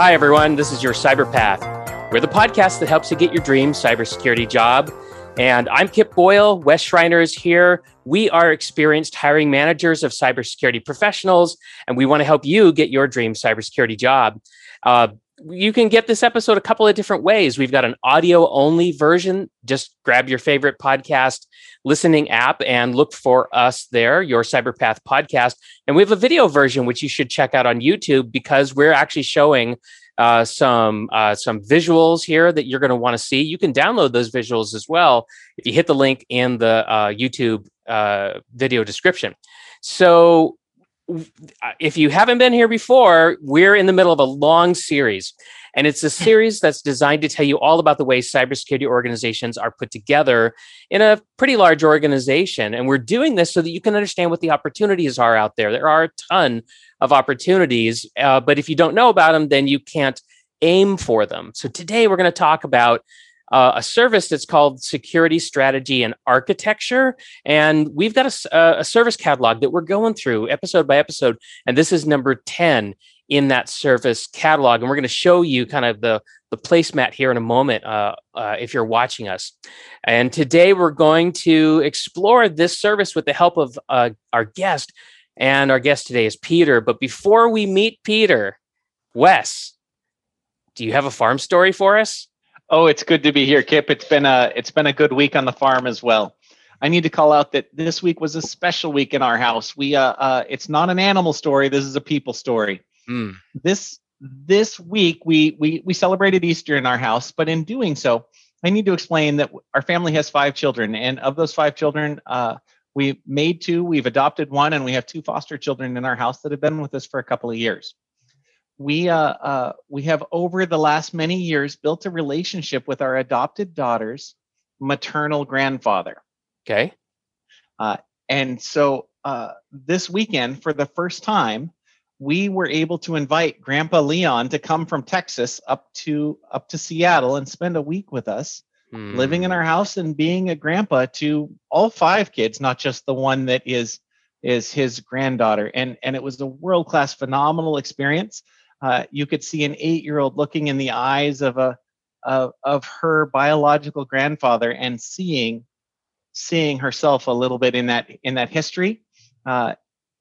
Hi, everyone. This is your Cyberpath. We're the podcast that helps you get your dream cybersecurity job. And I'm Kip Boyle. Wes Schreiner is here. We are experienced hiring managers of cybersecurity professionals, and we want to help you get your dream cybersecurity job. Uh, you can get this episode a couple of different ways. We've got an audio only version. Just grab your favorite podcast listening app and look for us there, your Cyberpath podcast. And we have a video version, which you should check out on YouTube because we're actually showing uh, some uh, some visuals here that you're going to want to see. You can download those visuals as well if you hit the link in the uh, YouTube uh, video description. So if you haven't been here before, we're in the middle of a long series. And it's a series that's designed to tell you all about the way cybersecurity organizations are put together in a pretty large organization. And we're doing this so that you can understand what the opportunities are out there. There are a ton of opportunities, uh, but if you don't know about them, then you can't aim for them. So today we're going to talk about uh, a service that's called Security Strategy and Architecture. And we've got a, a, service catalog that we're going through episode by episode. And this is number 10 in that service catalog. And we're going to show you kind of the, the placemat here in a moment uh, uh, if you're watching us. And today we're going to explore this service with the help of uh, our guest. And our guest today is Peter. But before we meet Peter, Wes, do you have a farm story for us? Oh, it's good to be here, Kip. It's been a it's been a good week on the farm as well. I need to call out that this week was a special week in our house. We uh, uh it's not an animal story. This is a people story. Mm. This this week we we we celebrated Easter in our house, but in doing so, I need to explain that our family has five children, and of those five children, uh, we made two, we've adopted one, and we have two foster children in our house that have been with us for a couple of years we uh, uh, we have over the last many years built a relationship with our adopted daughter's maternal grandfather. Okay. Uh, and so uh, this weekend, for the first time, we were able to invite Grandpa Leon to come from Texas up to up to Seattle and spend a week with us, mm. living in our house and being a grandpa to all five kids, not just the one that is is his granddaughter. And and it was a world class, phenomenal experience uh, you could see an eight-year-old looking in the eyes of a of, of her biological grandfather and seeing seeing herself a little bit in that in that history. Uh,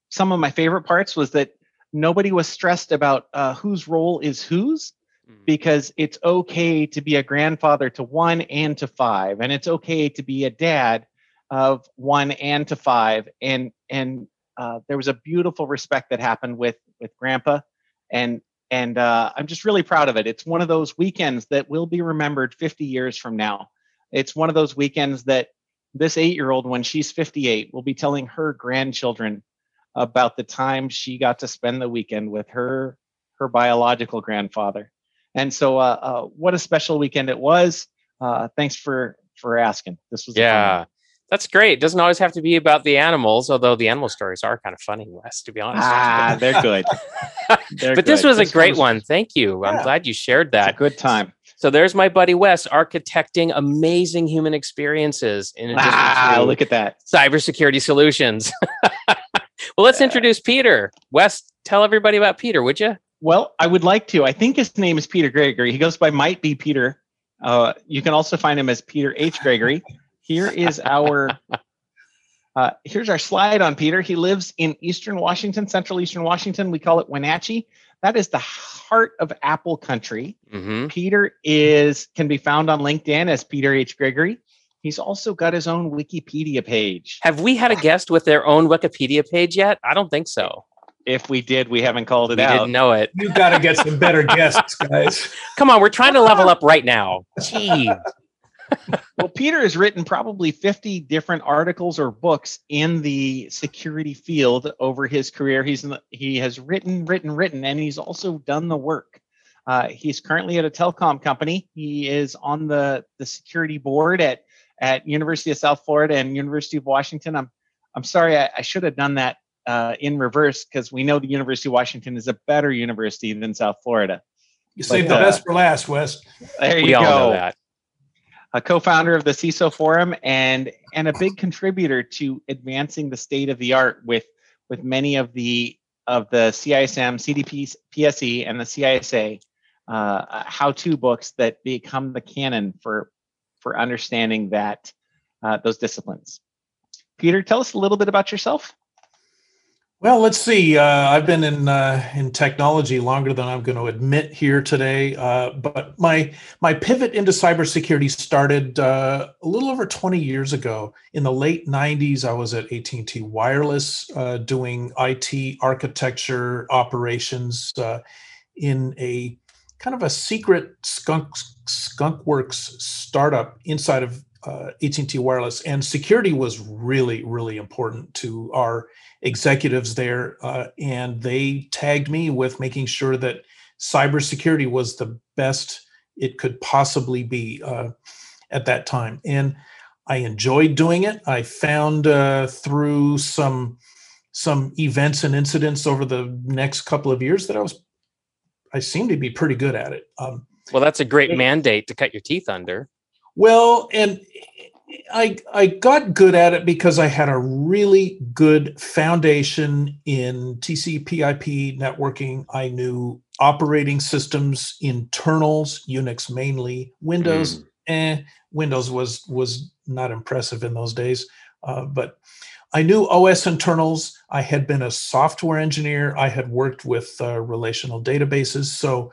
some of my favorite parts was that nobody was stressed about uh, whose role is whose mm. because it's okay to be a grandfather to one and to five and it's okay to be a dad of one and to five and and uh, there was a beautiful respect that happened with with grandpa and and uh, I'm just really proud of it. It's one of those weekends that will be remembered 50 years from now. It's one of those weekends that this eight year old, when she's 58, will be telling her grandchildren about the time she got to spend the weekend with her her biological grandfather. And so, uh, uh, what a special weekend it was. Uh, thanks for for asking. This was yeah. That's great. It doesn't always have to be about the animals, although the animal stories are kind of funny, Wes, to be honest. Ah, they're good. They're but good. this was this a great one. Thank you. Yeah. I'm glad you shared that. good time. So there's my buddy Wes architecting amazing human experiences in addition ah, to look at that. cybersecurity solutions. well, let's introduce Peter. Wes, tell everybody about Peter, would you? Well, I would like to. I think his name is Peter Gregory. He goes by Might Be Peter. Uh, you can also find him as Peter H. Gregory. Here is our uh, here's our slide on Peter. He lives in Eastern Washington, Central Eastern Washington. We call it Wenatchee. That is the heart of Apple country. Mm-hmm. Peter is can be found on LinkedIn as Peter H. Gregory. He's also got his own Wikipedia page. Have we had a guest with their own Wikipedia page yet? I don't think so. If we did, we haven't called it we out. Didn't know it. You've got to get some better guests, guys. Come on, we're trying to level up right now. Jeez well, Peter has written probably 50 different articles or books in the security field over his career. He's the, he has written, written, written, and he's also done the work. Uh, he's currently at a telecom company. He is on the, the security board at, at University of South Florida and University of Washington. I'm I'm sorry, I, I should have done that uh, in reverse because we know the University of Washington is a better university than South Florida. You saved the uh, best for last, Wes. There you we go a co-founder of the CISO Forum and and a big contributor to advancing the state of the art with with many of the of the CISM, CDP, PSE, and the CISA uh, how-to books that become the canon for for understanding that uh, those disciplines. Peter, tell us a little bit about yourself. Well, let's see. Uh, I've been in uh, in technology longer than I'm going to admit here today, uh, but my my pivot into cybersecurity started uh, a little over 20 years ago. In the late 90s, I was at AT&T Wireless uh, doing IT architecture operations uh, in a kind of a secret skunk skunkworks startup inside of AT&T Wireless, and security was really really important to our executives there, uh, and they tagged me with making sure that cybersecurity was the best it could possibly be uh, at that time. And I enjoyed doing it. I found uh, through some some events and incidents over the next couple of years that I was I seemed to be pretty good at it. Um, well, that's a great mandate to cut your teeth under. Well, and I I got good at it because I had a really good foundation in TCP/IP networking. I knew operating systems, internals, Unix mainly, Windows. Mm. Eh, Windows was was not impressive in those days, uh, but I knew OS internals. I had been a software engineer. I had worked with uh, relational databases, so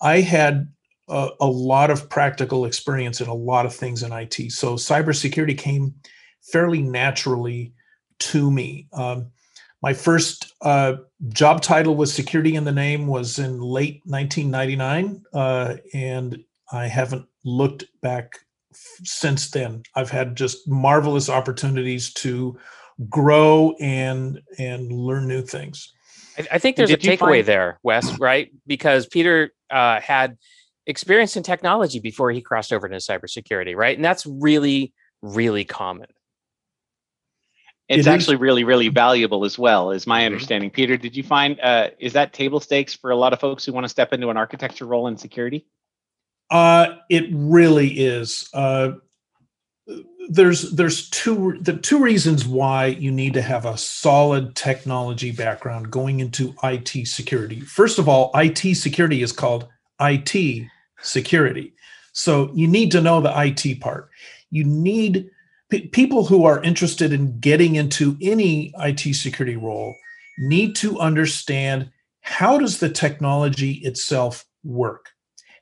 I had a, a, lot of practical experience in a lot of things in IT. So cybersecurity came fairly naturally to me. Um, my first uh, job title was security in the name was in late 1999, uh, and I haven't looked back f- since then. I've had just marvelous opportunities to grow and and learn new things. I, I think there's a takeaway find- there, Wes. Right? Because Peter uh, had experience in technology before he crossed over into cybersecurity, right? And that's really, really common. It's it actually really, really valuable as well, is my mm-hmm. understanding. Mm-hmm. Peter, did you find uh, is that table stakes for a lot of folks who want to step into an architecture role in security? Uh, it really is. Uh, there's there's two the two reasons why you need to have a solid technology background going into IT security. First of all, IT security is called IT security. So you need to know the IT part. You need p- people who are interested in getting into any IT security role need to understand how does the technology itself work?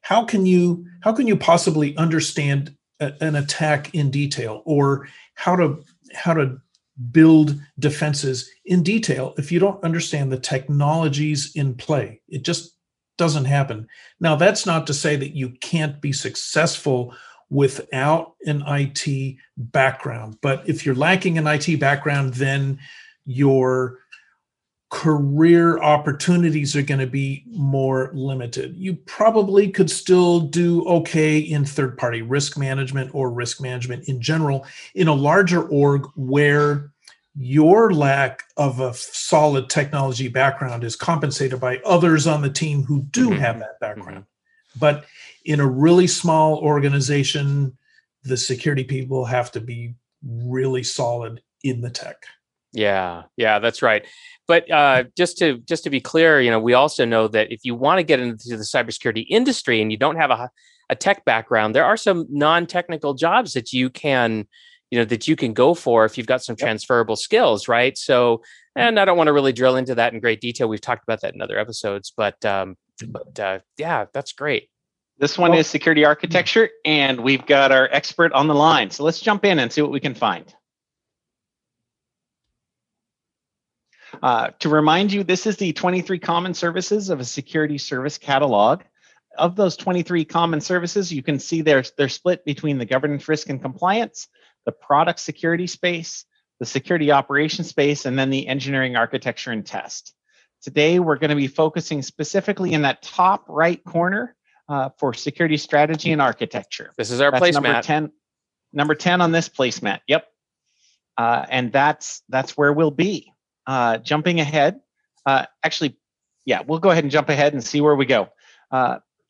How can you how can you possibly understand a, an attack in detail or how to how to build defenses in detail if you don't understand the technologies in play? It just doesn't happen. Now, that's not to say that you can't be successful without an IT background, but if you're lacking an IT background, then your career opportunities are going to be more limited. You probably could still do okay in third party risk management or risk management in general in a larger org where your lack of a solid technology background is compensated by others on the team who do mm-hmm. have that background. Mm-hmm. But in a really small organization, the security people have to be really solid in the tech. Yeah, yeah, that's right. But uh, just to just to be clear, you know, we also know that if you want to get into the cybersecurity industry and you don't have a, a tech background, there are some non-technical jobs that you can you know that you can go for if you've got some transferable skills right? So mm-hmm. and i don't want to really drill into that in great detail. We've talked about that in other episodes but um but uh, yeah that's great. This one well, is security architecture and we've got our expert on the line. So let's jump in and see what we can find. Uh, to remind you, this is the 23 common services of a security service catalog. Of those 23 common services, you can see they're, they're split between the governance, risk, and compliance, the product security space, the security operations space, and then the engineering architecture and test. Today, we're going to be focusing specifically in that top right corner uh, for security strategy and architecture. This is our that's placemat. Number 10, number 10 on this placemat. Yep. Uh, and that's that's where we'll be. Uh, jumping ahead, uh, actually, yeah, we'll go ahead and jump ahead and see where we go.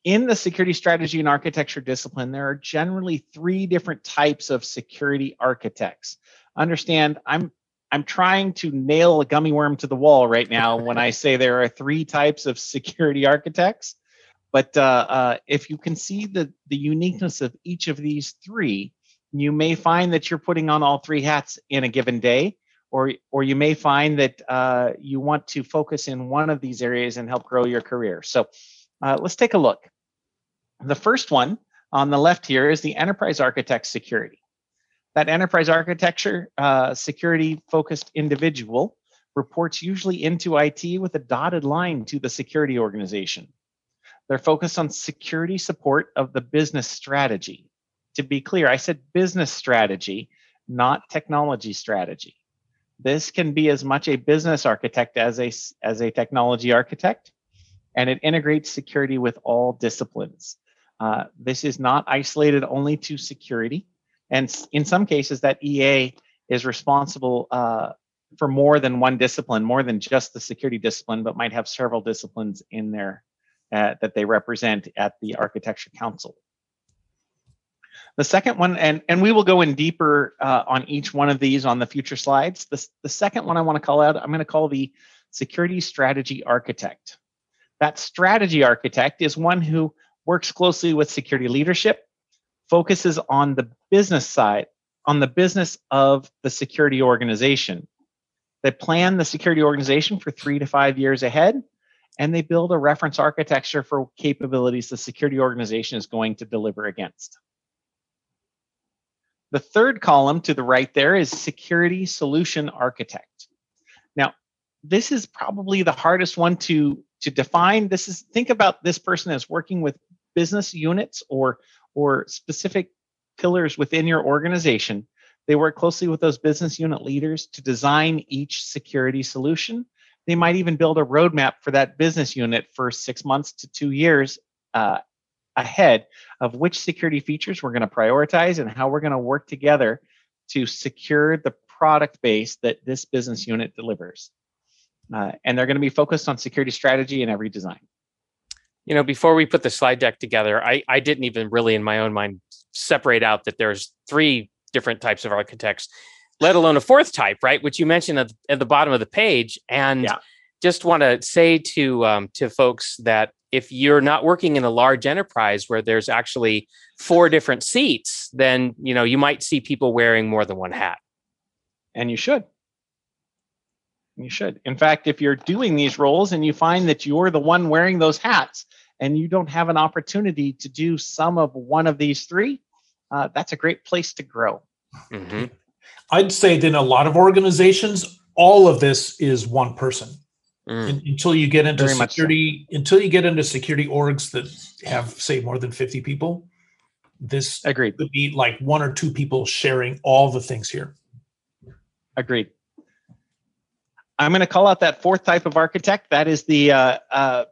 In the security strategy and architecture discipline, there are generally three different types of security architects. Understand, I'm I'm trying to nail a gummy worm to the wall right now when I say there are three types of security architects. But uh, uh, if you can see the, the uniqueness of each of these three, you may find that you're putting on all three hats in a given day, or, or you may find that uh, you want to focus in one of these areas and help grow your career. So uh, let's take a look. The first one on the left here is the enterprise architect security. That enterprise architecture uh, security focused individual reports usually into IT with a dotted line to the security organization. They're focused on security support of the business strategy. To be clear, I said business strategy, not technology strategy. This can be as much a business architect as a, as a technology architect, and it integrates security with all disciplines. Uh, this is not isolated only to security. And in some cases, that EA is responsible uh, for more than one discipline, more than just the security discipline, but might have several disciplines in there uh, that they represent at the Architecture Council. The second one, and, and we will go in deeper uh, on each one of these on the future slides. The, the second one I want to call out, I'm going to call the Security Strategy Architect. That strategy architect is one who works closely with security leadership, focuses on the business side, on the business of the security organization. They plan the security organization for three to five years ahead, and they build a reference architecture for capabilities the security organization is going to deliver against. The third column to the right there is security solution architect. Now, this is probably the hardest one to, to define. This is think about this person as working with business units or or specific pillars within your organization. They work closely with those business unit leaders to design each security solution. They might even build a roadmap for that business unit for six months to two years uh, ahead of which security features we're going to prioritize and how we're going to work together to secure the product base that this business unit delivers. Uh, and they're going to be focused on security strategy in every design you know before we put the slide deck together i i didn't even really in my own mind separate out that there's three different types of architects let alone a fourth type right which you mentioned at, at the bottom of the page. And yeah. just want to say to um, to folks that if you're not working in a large enterprise where there's actually four different seats then you know you might see people wearing more than one hat. And you should you should. In fact, if you're doing these roles and you find that you're the one wearing those hats and you don't have an opportunity to do some of one of these three, uh, that's a great place to grow. Mm-hmm. I'd say that in a lot of organizations, all of this is one person. Mm. until you get into Very security, so. until you get into security orgs that have, say, more than 50 people, this Agreed. could be like one or two people sharing all the things here. Agreed. I'm going to call out that fourth type of architect. That is the uh, uh,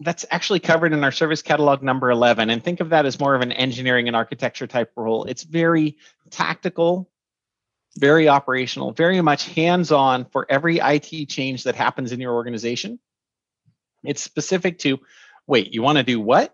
that's actually covered in our service catalog number 11 and think of that as more of an engineering and architecture type role. It's very tactical very operational very much hands-on for every it change that happens in your organization. It's specific to wait you want to do what?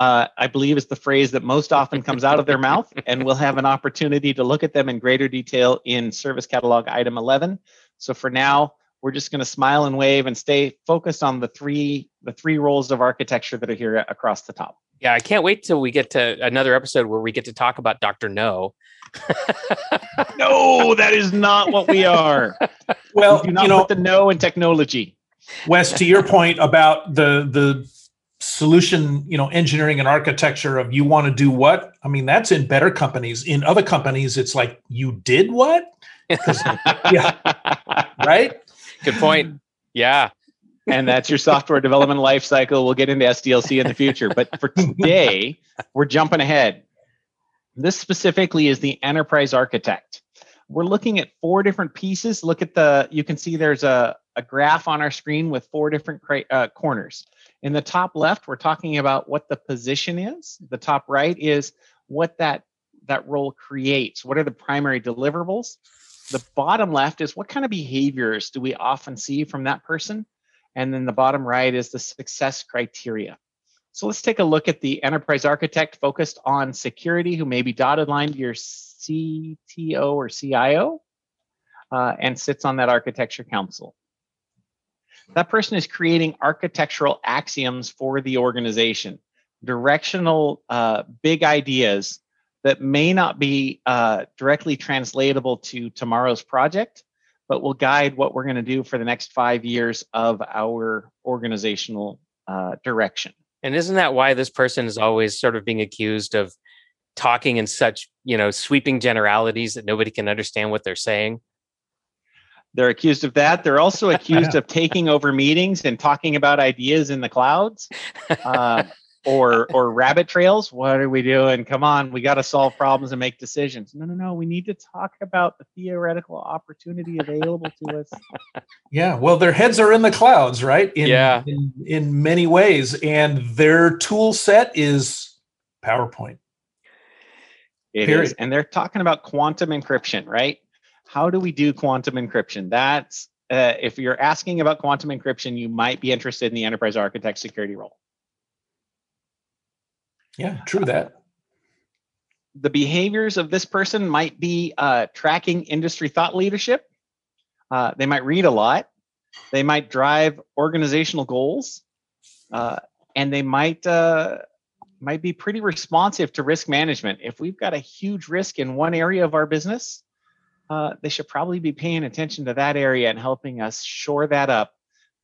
Uh, i believe is the phrase that most often comes out of their mouth and we'll have an opportunity to look at them in greater detail in service catalog item 11 so for now, we're just going to smile and wave and stay focused on the three the three roles of architecture that are here across the top. Yeah, I can't wait till we get to another episode where we get to talk about Dr. No. no, that is not what we are. Well, we do not you know, put the no in technology. Wes, to your point about the the solution, you know, engineering and architecture of you want to do what? I mean, that's in better companies. In other companies, it's like you did what? Yeah. Right? Good point. Yeah. and that's your software development life cycle. We'll get into SDLC in the future. But for today, we're jumping ahead. This specifically is the enterprise architect. We're looking at four different pieces. Look at the, you can see there's a, a graph on our screen with four different uh, corners. In the top left, we're talking about what the position is. The top right is what that, that role creates. What are the primary deliverables? The bottom left is what kind of behaviors do we often see from that person? And then the bottom right is the success criteria. So let's take a look at the enterprise architect focused on security who may be dotted line to your CTO or CIO uh, and sits on that architecture council. That person is creating architectural axioms for the organization, directional uh, big ideas that may not be uh, directly translatable to tomorrow's project, but will guide what we're going to do for the next five years of our organizational uh, direction. And isn't that why this person is always sort of being accused of talking in such, you know, sweeping generalities that nobody can understand what they're saying? They're accused of that. They're also accused of taking over meetings and talking about ideas in the clouds. Uh, or or rabbit trails? What are we doing? Come on we got to solve problems and make decisions. No no no we need to talk about the theoretical opportunity available to us. Yeah well their heads are in the clouds right? In, yeah. in, in many ways and their tool set is powerpoint. It Period. is, and they're talking about quantum encryption right? How do we do quantum encryption? That's uh, if you're asking about quantum encryption you might be interested in the enterprise architect security role yeah, true that. The behaviors of this person might be uh, tracking industry thought leadership. Uh, they might read a lot. They might drive organizational goals, uh, and they might uh, might be pretty responsive to risk management. If we've got a huge risk in one area of our business, uh, they should probably be paying attention to that area and helping us shore that up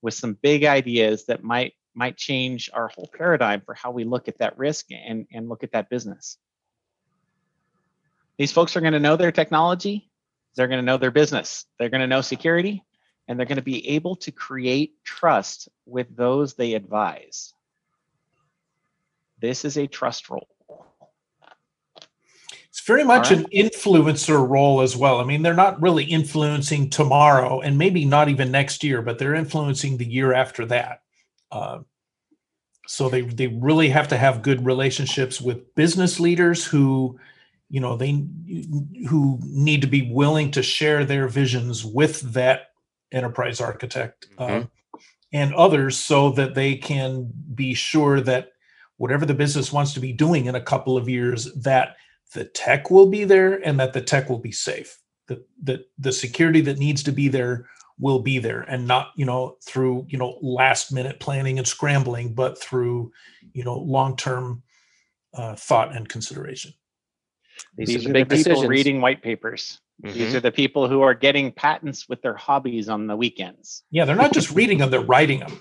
with some big ideas that might might change our whole paradigm for how we look at that risk and, and look at that business. These folks are going to know their technology, they're going to know their business, they're going to know security, and they're going to be able to create trust with those they advise. This is a trust role. It's very much right. an influencer role as well. I mean, they're not really influencing tomorrow and maybe not even next year, but they're influencing the year after that. Uh, so they they really have to have good relationships with business leaders who you know they who need to be willing to share their visions with that enterprise architect mm-hmm. uh, and others so that they can be sure that whatever the business wants to be doing in a couple of years that the tech will be there and that the tech will be safe that the, the security that needs to be there will be there and not you know through you know last minute planning and scrambling but through you know long term uh, thought and consideration these, these are the big people decisions. reading white papers mm-hmm. these are the people who are getting patents with their hobbies on the weekends yeah they're not just reading them they're writing them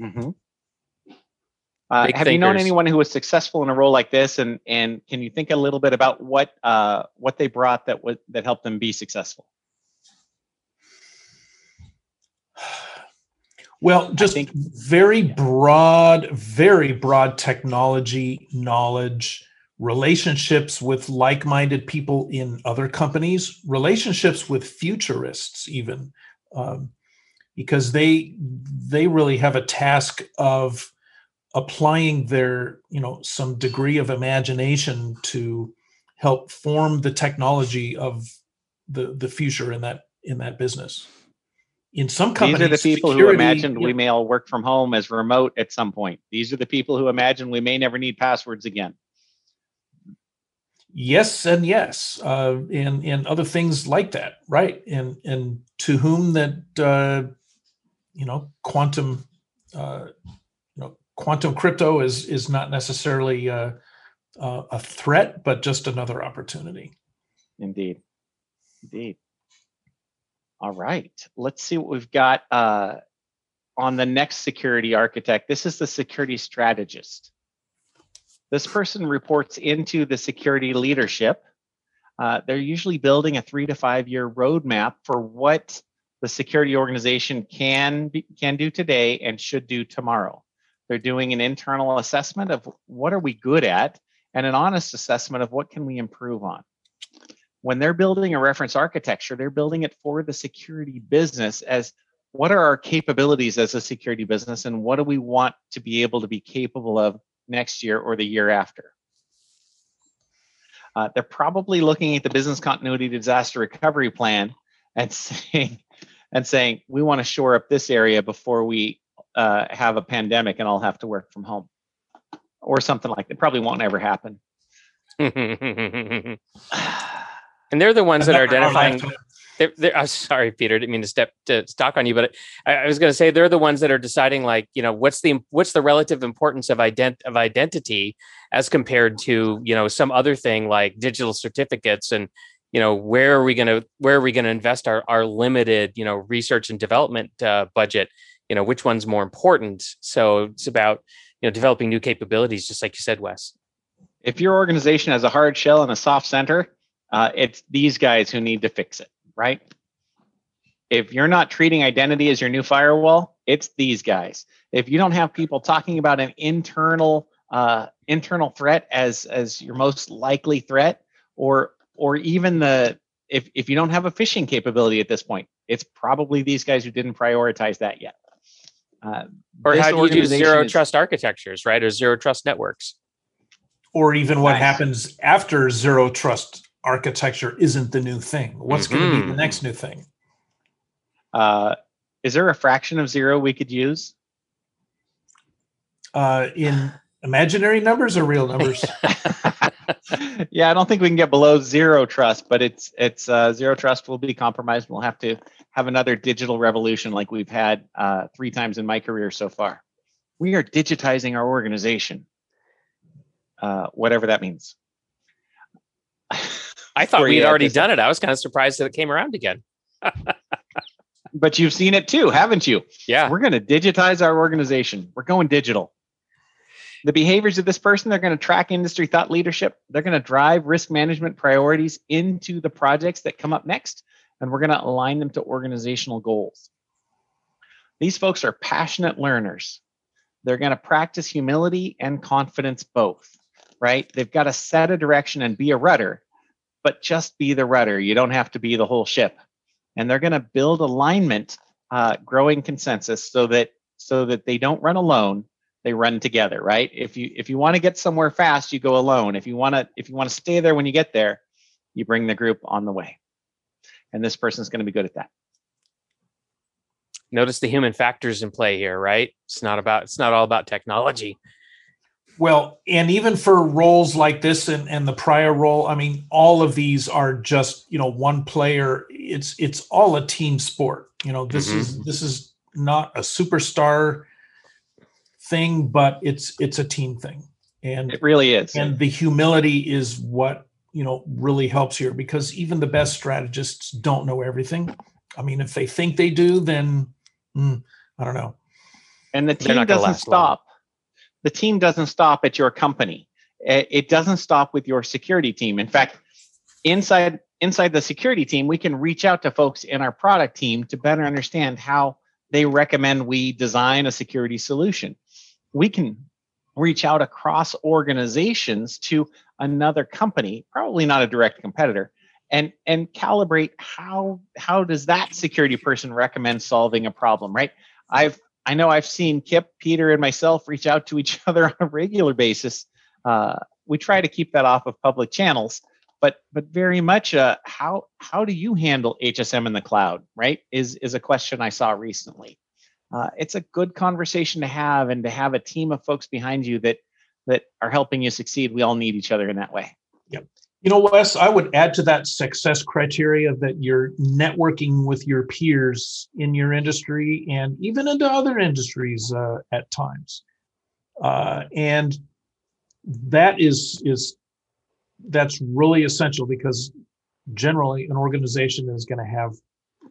mm-hmm. uh, have thinkers. you known anyone who was successful in a role like this and and can you think a little bit about what uh, what they brought that was that helped them be successful Well, just think, very broad, very broad technology knowledge, relationships with like minded people in other companies, relationships with futurists, even. Um, because they they really have a task of applying their you know some degree of imagination to help form the technology of the the future in that in that business in some companies, these are the people security, who imagined we may all work from home as remote at some point. These are the people who imagine we may never need passwords again. Yes, and yes, uh, and and other things like that, right? And and to whom that uh, you know quantum, uh, you know quantum crypto is is not necessarily uh, uh, a threat, but just another opportunity. Indeed, indeed. All right, let's see what we've got uh, on the next security architect. This is the security strategist. This person reports into the security leadership. Uh, they're usually building a three to five year roadmap for what the security organization can be, can do today and should do tomorrow. They're doing an internal assessment of what are we good at and an honest assessment of what can we improve on when they're building a reference architecture, they're building it for the security business as what are our capabilities as a security business and what do we want to be able to be capable of next year or the year after. Uh, they're probably looking at the business continuity disaster recovery plan and saying, and saying, we want to shore up this area before we uh, have a pandemic and all have to work from home or something like that. Probably won't ever happen. And they're the ones that are identifying they're, they're, I'm sorry, Peter. Didn't mean to step to stock on you, but I, I was going to say they're the ones that are deciding, like, you know, what's the what's the relative importance of ident of identity as compared to you know some other thing like digital certificates and you know where are we going to where are we going to invest our our limited you know research and development uh, budget? You know which one's more important? So it's about you know developing new capabilities just like you said wes. If your organization has a hard shell and a soft center uh, it's these guys who need to fix it right if you're not treating identity as your new firewall it's these guys if you don't have people talking about an internal uh, internal threat as as your most likely threat or or even the if if you don't have a phishing capability at this point, it's probably these guys who didn't prioritize that yet. Uh, or how do you do zero is, trust architectures, right? Or zero trust networks? Or even what nice. happens after zero trust architecture isn't the new thing. What's mm-hmm. going to be the mm-hmm. next new thing? Uh, is there a fraction of zero we could use? Uh, in imaginary numbers or real numbers? yeah, I don't think we can get below zero trust, but it's it's uh, zero trust will be compromised. We'll have to have another digital revolution like we've had uh, three times in my career so far. We are digitizing our organization, uh, whatever that means. I thought we had already done it. I was kind of surprised that it came around again. but you've seen it too, haven't you? Yeah. We're going to digitize our organization. We're going digital the behaviors of this person they're going to track industry thought leadership they're going to drive risk management priorities into the projects that come up next and we're going to align them to organizational goals these folks are passionate learners they're going to practice humility and confidence both right they've got to set a direction and be a rudder but just be the rudder. You don't have to be the whole ship. And they're going to build alignment uh, growing consensus so that so that they don't run alone. They run together right? If you if you want to get somewhere fast you go alone. If you want to if you want to stay there when you get there you bring the group on the way. And this person's going to be good at that. Notice the human factors in play here right? It's not about it's not all about technology well and even for roles like this and, and the prior role i mean all of these are just you know one player it's it's all a team sport you know this mm-hmm. is this is not a superstar thing, but it's it's a team thing. And it really is. And the humility is what you know really helps here because even the best strategists don't know everything. I mean, if they think they do, then mm, I don't know. And the team doesn't stop. Long. The team doesn't stop at your company. It doesn't stop with your security team. In fact, inside inside the security team, we can reach out to folks in our product team to better understand how they recommend we design a security solution we can reach out across organizations to another company, probably not a direct competitor, and and calibrate how how does that security person recommend solving a problem, right? I've I know I've seen Kip, Peter, and myself reach out to each other on a regular basis. Uh, we try to keep that off of public channels, but but very much uh, how how do you handle HSM in the cloud, right? Is is a question I saw recently uh, it's a good conversation to have and to have a team of folks behind you that that are helping you succeed we all need each other in that way yep you know wes i would add to that success criteria that you're networking with your peers in your industry and even into other industries uh, at times. Uh, and that is is that's really essential because generally an organization is going to have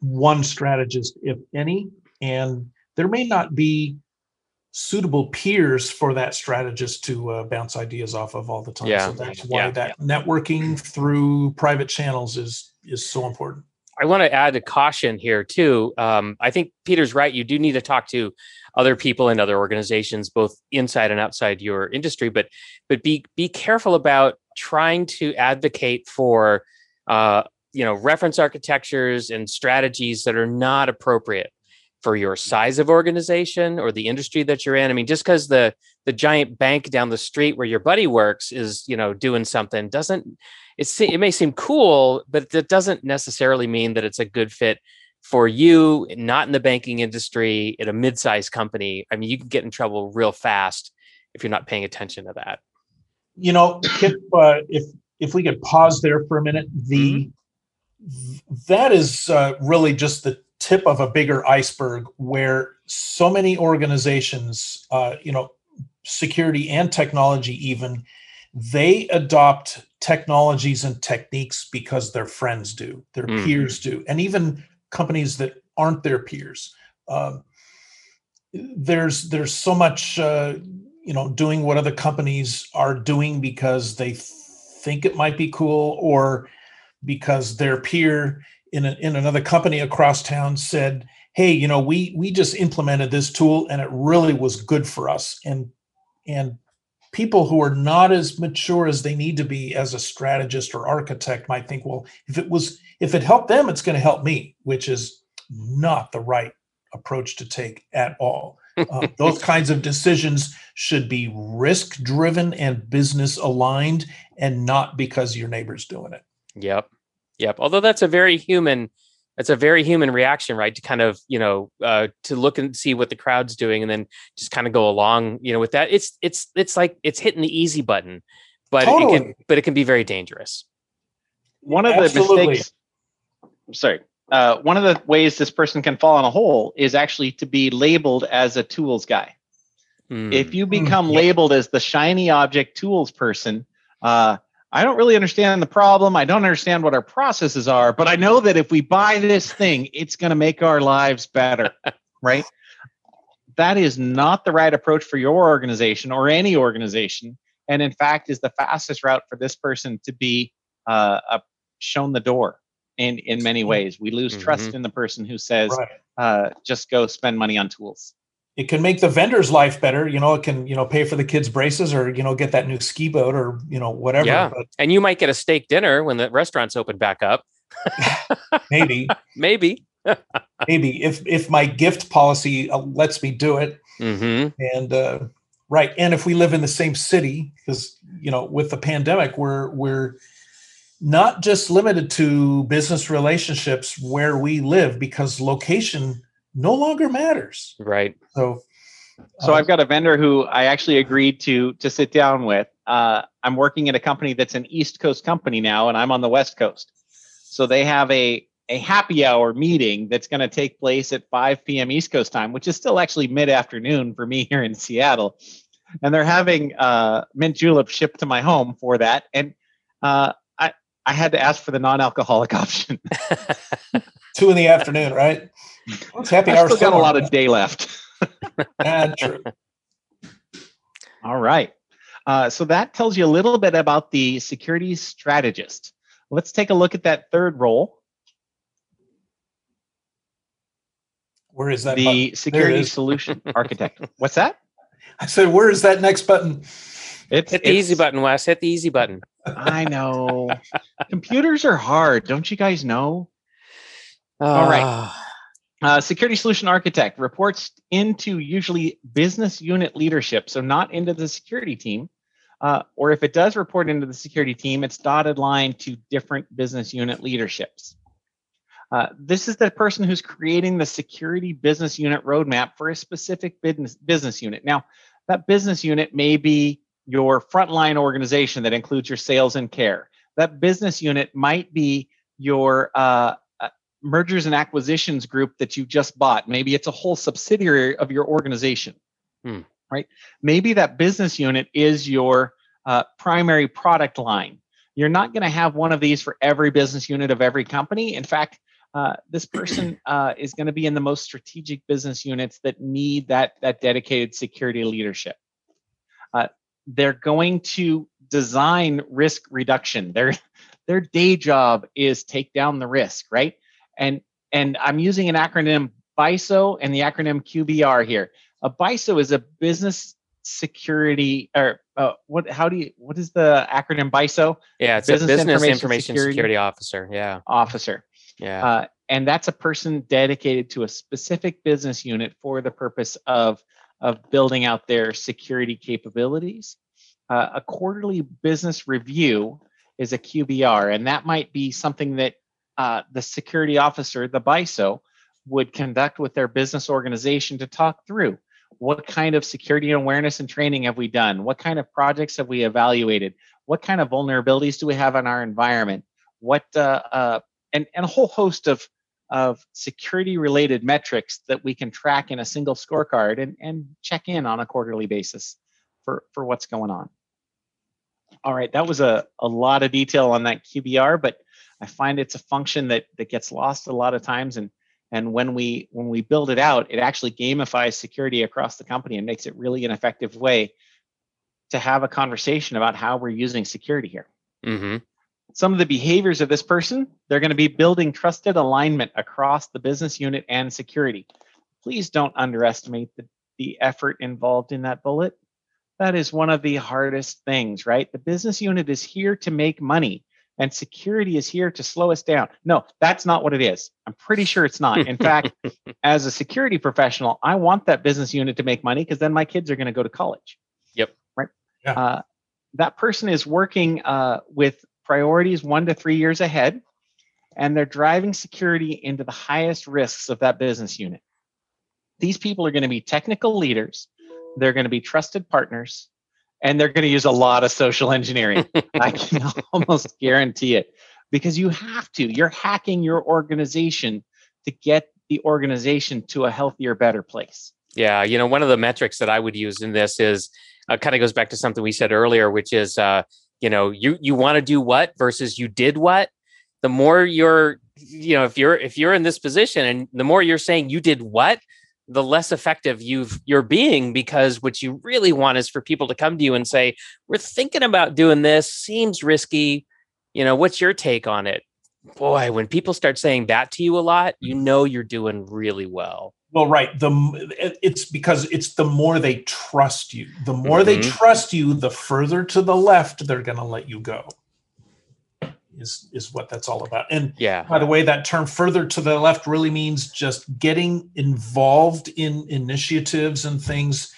one strategist if any and there may not be suitable peers for that strategist to uh, bounce ideas off of all the time. Yeah. So that's why yeah. that networking through private channels is is so important. I want to add a caution here too. Um, I think Peter's right. You do need to talk to other people in other organizations, both inside and outside your industry. But but be be careful about trying to advocate for uh, you know reference architectures and strategies that are not appropriate for your size of organization or the industry that you're in. I mean, just because the the giant bank down the street where your buddy works is, you know, doing something doesn't it it may seem cool, but it doesn't necessarily mean that it's a good fit for you, not in the banking industry, at a mid-sized company. I mean, you can get in trouble real fast if you're not paying attention to that. You know, Kip, uh, if if we could pause there for a minute, the mm-hmm that is uh, really just the tip of a bigger iceberg where so many organizations, uh, you know, security and technology even, they adopt technologies and techniques because their friends do, their mm. peers do, and even companies that aren't their peers. Um, there's there's so much uh, you know doing what other companies are doing because they think it might be cool or because their peer in, a, in another company across town said hey you know we we just implemented this tool and it really was good for us. And and people who are not as mature as they need to be as a strategist or architect might think well if it was if it helped them it's going to help me which is not the right approach to take at all. Um, those kinds of decisions should be risk driven and business aligned and not because your neighbor's doing it. Yep yep although that's a very human that's a very human reaction right to kind of you know uh, to look and see what the crowd's doing and then just kind of go along you know with that it's it's it's like it's hitting the easy button but totally. it can but it can be very dangerous one of Absolutely. the mistakes sorry uh, one of the ways this person can fall in a hole is actually to be labeled as a tools guy mm. if you become mm. labeled as the shiny object tools person uh, I don't really understand the problem. I don't understand what our processes are, but I know that if we buy this thing, it's going to make our lives better, right? That is not the right approach for your organization or any organization. And in fact, is the fastest route for this person to be uh, shown the door in, in many ways. We lose mm-hmm. trust in the person who says, right. uh, just go spend money on tools it can make the vendor's life better. You know, it can, you know, pay for the kids' braces or, you know, get that new ski boat or, you know, whatever. Yeah. But, and you might get a steak dinner when the restaurants open back up. maybe. maybe. maybe if if my gift policy uh, lets me do it. Mm-hmm. And uh, right. And if we live in the same city, because you know, with the pandemic, we're we're not just limited to business relationships where we live because location no longer matters. Right. So so I've got a vendor who I actually agreed to to sit down with. Uh, I'm working at a company that's an East Coast company now, and I'm on the West Coast. So they have a a happy hour meeting that's going to take place at 5 p.m. East Coast time, which is still actually mid afternoon for me here in Seattle. And they're having uh, mint julep shipped to my home for that. And uh, I I had to ask for the non alcoholic option. Two in the afternoon, right? It's happy hour. Still got a lot of day left. yeah, true. All right. Uh, so that tells you a little bit about the security strategist. Let's take a look at that third role. Where is that? The button? security solution architect. What's that? I said, where is that next button? It's, Hit the it's, easy button, Wes. Hit the easy button. I know. Computers are hard. Don't you guys know? Uh, All right. Uh, security solution architect reports into usually business unit leadership, so not into the security team. Uh, or if it does report into the security team, it's dotted line to different business unit leaderships. Uh, this is the person who's creating the security business unit roadmap for a specific business, business unit. Now, that business unit may be your frontline organization that includes your sales and care. That business unit might be your uh, mergers and acquisitions group that you just bought. Maybe it's a whole subsidiary of your organization, hmm. right? Maybe that business unit is your uh, primary product line. You're not going to have one of these for every business unit of every company. In fact, uh, this person uh, is going to be in the most strategic business units that need that that dedicated security leadership. Uh, they're going to design risk reduction. Their their day job is take down the risk, right? And and I'm using an acronym BISO and the acronym QBR here. A BISO is a business security or uh, what how do you what is the acronym BISO? Yeah, it's business a business information, information security, security, officer. Yeah. Officer. Yeah. Uh, and that's a person dedicated to a specific business unit for the purpose of of building out their security capabilities. Uh, a quarterly business review is a QBR, and that might be something that uh, the security officer, the BISO, would conduct with their business organization to talk through what kind of security awareness and training have we done? What kind of projects have we evaluated? What kind of vulnerabilities do we have in our environment? What uh, uh, and, and a whole host of of security related metrics that we can track in a single scorecard and, and check in on a quarterly basis for, for what's going on. All right, that was a, a lot of detail on that QBR, but I find it's a function that, that gets lost a lot of times. And, and when we when we build it out, it actually gamifies security across the company and makes it really an effective way to have a conversation about how we're using security here. Mm-hmm. Some of the behaviors of this person, they're going to be building trusted alignment across the business unit and security. Please don't underestimate the, the effort involved in that bullet. That is one of the hardest things, right? The business unit is here to make money and security is here to slow us down. No, that's not what it is. I'm pretty sure it's not. In fact, as a security professional, I want that business unit to make money because then my kids are going to go to college. Yep. Right. Yeah. Uh, that person is working uh, with priorities one to three years ahead, and they're driving security into the highest risks of that business unit. These people are going to be technical leaders, they're going to be trusted partners, and they're going to use a lot of social engineering. I can almost guarantee it because you have to. You're hacking your organization to get the organization to a healthier, better place. Yeah, you know, one of the metrics that I would use in this is uh, kind of goes back to something we said earlier, which is uh, you know you you want to do what versus you did what the more you're you know if you're if you're in this position and the more you're saying you did what the less effective you've you're being because what you really want is for people to come to you and say we're thinking about doing this. Seems risky. You know what's your take on it? Boy when people start saying that to you a lot you know you're doing really well. Well right. The it's because it's the more they trust you. The more they Mhm. trust you the further to the left they're going to let you go is is what that's all about and yeah by the way that term further to the left really means just getting involved in initiatives and things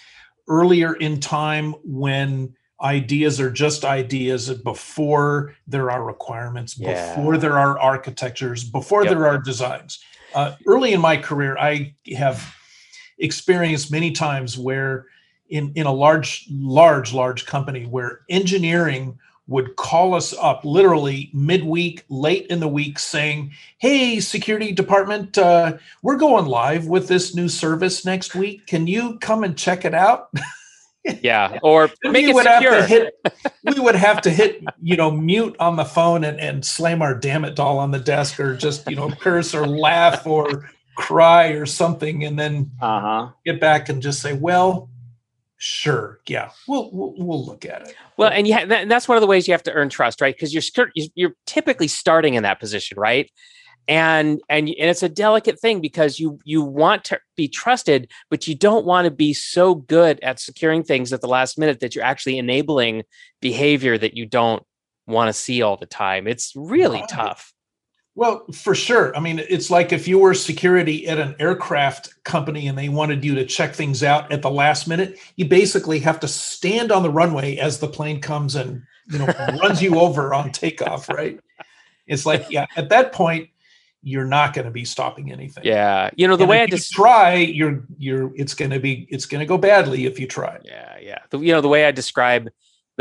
earlier in time when ideas are just ideas before there are requirements Yeah. before there are architectures before Yep. there are designs uh, early in my career i have experienced many times where in in a large large large company where engineering would call us up literally midweek late in the week saying hey security department uh, we're going live with this new service next week. Can you come and check it out? Yeah or make we it would have to hit we would have to hit you know mute on the phone and, and slam our damn it doll on the desk or just you know curse or laugh or cry or something and then Uh huh. get back and just say well sure yeah we'll we'll, we'll look at it Well, and yeah, and that's one of the ways you have to earn trust, right? Because you're you're typically starting in that position, right? And and and it's a delicate thing because you you want to be trusted, but you don't want to be so good at securing things at the last minute that you're actually enabling behavior that you don't want to see all the time. It's really Right. tough. Well, for sure. I mean, it's like if you were security at an aircraft company and they wanted you to check things out at the last minute, you basically have to stand on the runway as the plane comes and you know runs you over on takeoff, right? It's like, yeah, at that point, you're not going to be stopping anything. Yeah, you know the And way I just try, you're you're it's going to be it's going to go badly if you try. Yeah, yeah. The, you know, the way I describe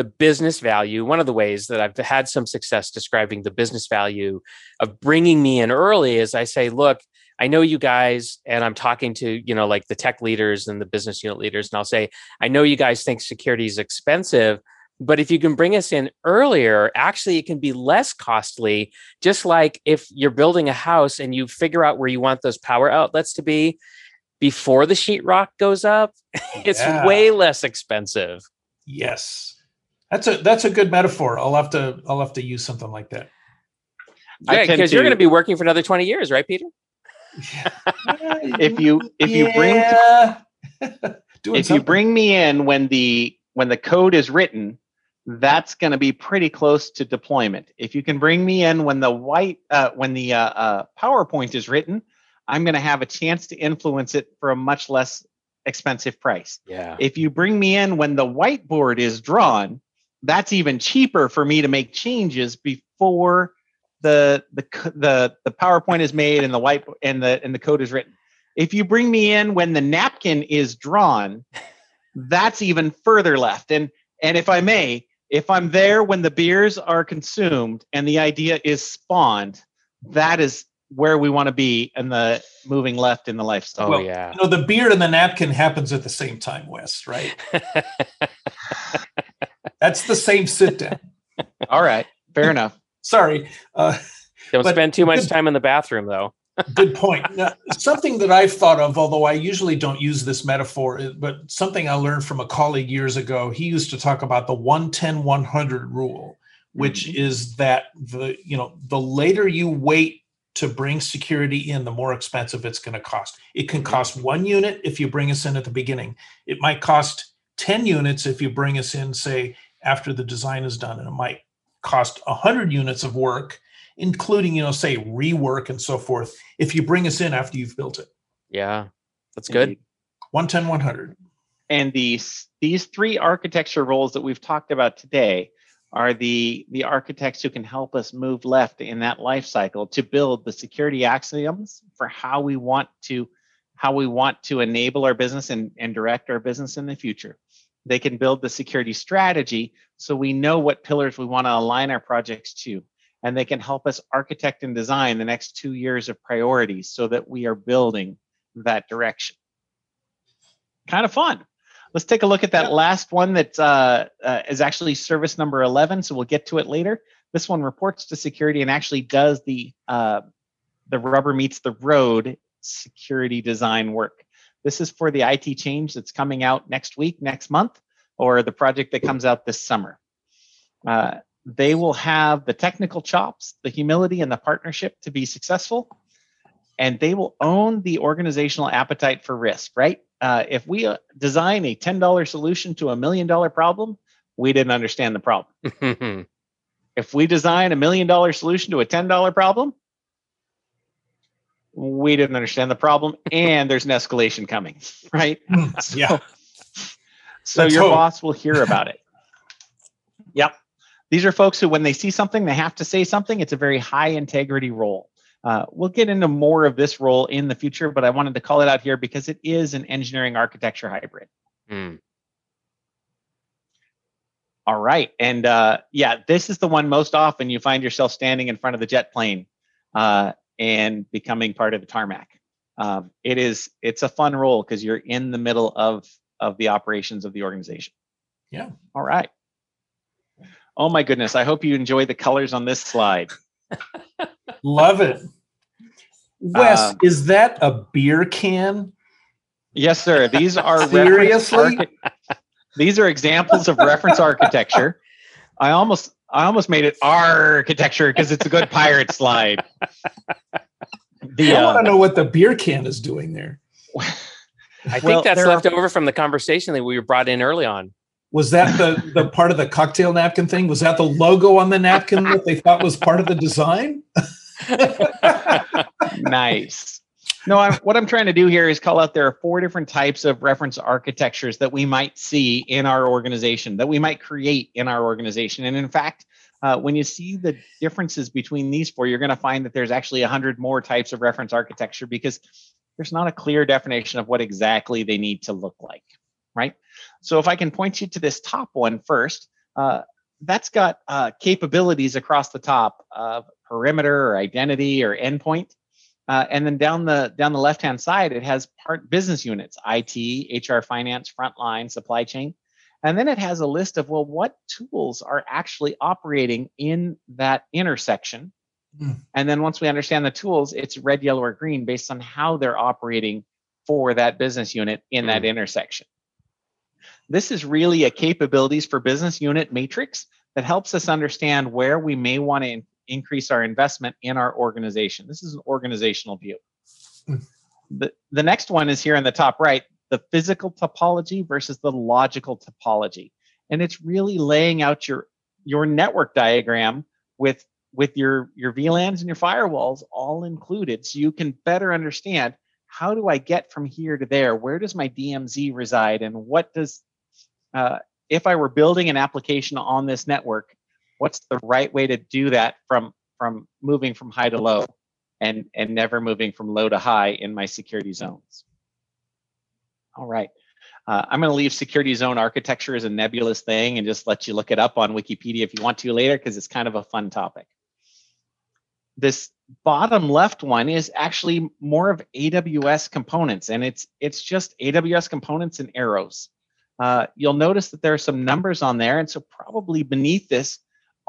the business value, one of the ways that I've had some success describing the business value of bringing me in early is I say, look, I know you guys, and I'm talking to, you know, like the tech leaders and the business unit leaders, and I'll say, I know you guys think security is expensive. But if you can bring us in earlier, actually, it can be less costly. Just like if you're building a house and you figure out where you want those power outlets to be before the sheetrock goes up, it's Yeah. way less expensive. Yes. That's a that's a good metaphor. I'll have to I'll have to use something like that. I Yeah, tend because you're going to be working for another 20 years, right, Peter? If you if you bring Yeah. Doing if you bring me in when the when the code is written that's going to be pretty close to deployment if you can bring me in when the white uh, when the uh, uh, powerpoint is written i'm going to have a chance to influence it for a much less expensive price Yeah. if you bring me in when the whiteboard is drawn that's even cheaper for me to make changes before the the the the powerpoint is made and the white and the and the code is written if you bring me in when the napkin is drawn that's even further left and and if i may if i'm there when the beers are consumed and the idea is spawned that is where we want to be in the moving left in the lifestyle. Oh Well, yeah. You know, the beard and the napkin happens at the same time, Wes, right? That's the same sit down. All right, fair enough. Sorry. Uh, Don't spend too much good- time in the bathroom though. good point. Now, something that I've thought of, although I usually don't use this metaphor, but something I learned from a colleague years ago. He used to talk about the 110 100 rule, which is that the you know the later you wait to bring security in, the more expensive it's going to cost. It can cost one unit if you bring us in at the beginning. It might cost 10 units if you bring us in, say, after the design is done, and it might cost 100 units of work including you know say rework and so forth if you bring us in after you've built it Yeah. That's good. Indeed. 110 100 And these these three architecture roles that we've talked about today are the the architects who can help us move left in that life cycle to build the security axioms for how we want to how we want to enable our business and, and direct our business in the future. They can build the security strategy so we know what pillars we want to align our projects to. And they can help us architect and design the next two years of priorities so that we are building that direction. Kind of fun. Let's take a look at that Yep. last one that uh, uh, is actually service number 11. So we'll get to it later. This one reports to security and actually does the uh, the rubber meets the road security design work. This is for the IT change that's coming out next week, next month, or the project that comes out this summer. Uh, they will have the technical chops, the humility, and the partnership to be successful. And they will own the organizational appetite for risk, right? Uh, if we uh, design a $10 solution to a million dollar problem, we didn't understand the problem. If we design a million dollar solution to a $10 problem, we didn't understand the problem and there's an escalation coming, right? So- yeah so Let's your hope. boss will hear about it. Yep. These are folks who, when they see something, they have to say something. It's a very high integrity role. Uh, we'll get into more of this role in the future, but I wanted to call it out here because it is an engineering architecture hybrid. Hmm. All right. And uh, yeah, this is the one most often you find yourself standing in front of the jet plane uh, and becoming part of the tarmac. Um, it is it's a fun role because you're in the middle of of the operations of the organization. Yeah. All right. Oh my goodness. I hope you enjoy the colors on this slide. love it wes Um, is that a beer can Yes, sir. These are Seriously? archi- these are examples of reference architecture. I almost I almost made it architecture because it's a good pirate slide. The i want uh, to know what the beer can is doing there I think Well, that's left are- over from the conversation that we were brought in early on. was that the the part of the cocktail napkin thing was that the logo on the napkin that they thought was part of the design nice. No, I'm, what I'm trying to do here is call out there are four different types of reference architectures that we might see in our organization, that we might create in our organization. And in fact, uh, when you see the differences between these four, you're going to find that there's actually 100 more types of reference architecture because there's not a clear definition of what exactly they need to look like, right? So if I can point you to this top one first, uh, that's got uh, capabilities across the top of perimeter or identity or endpoint. Uh, and then down the down the left hand side, it has part business units: IT, HR, finance, frontline, supply chain, and then it has a list of well, what tools are actually operating in that intersection. Hmm. And then once we understand the tools, it's red, yellow, or green based on how they're operating for that business unit in that Hmm. intersection. This is really a capabilities for business unit matrix that helps us understand where we may want to increase our investment in our organization. This is an organizational view. Hmm. The, the next one is here in the top right, the physical topology versus the logical topology. And it's really laying out your, your network diagram with, with your, your VLANs and your firewalls all included so you can better understand how do I get from here to there? Where does my DMZ reside? And what does, uh, if I were building an application on this network, what's the right way to do that from from moving from high to low and and never moving from low to high in my security zones? All right. Uh, i'm going to leave security zone architecture as a nebulous thing and just let you look it up on wikipedia if you want to later because it's kind of a fun topic. This bottom left one is actually more of AWS components, and it's it's just AWS components and arrows. Uh, you'll notice that there are some numbers on there, and so probably beneath this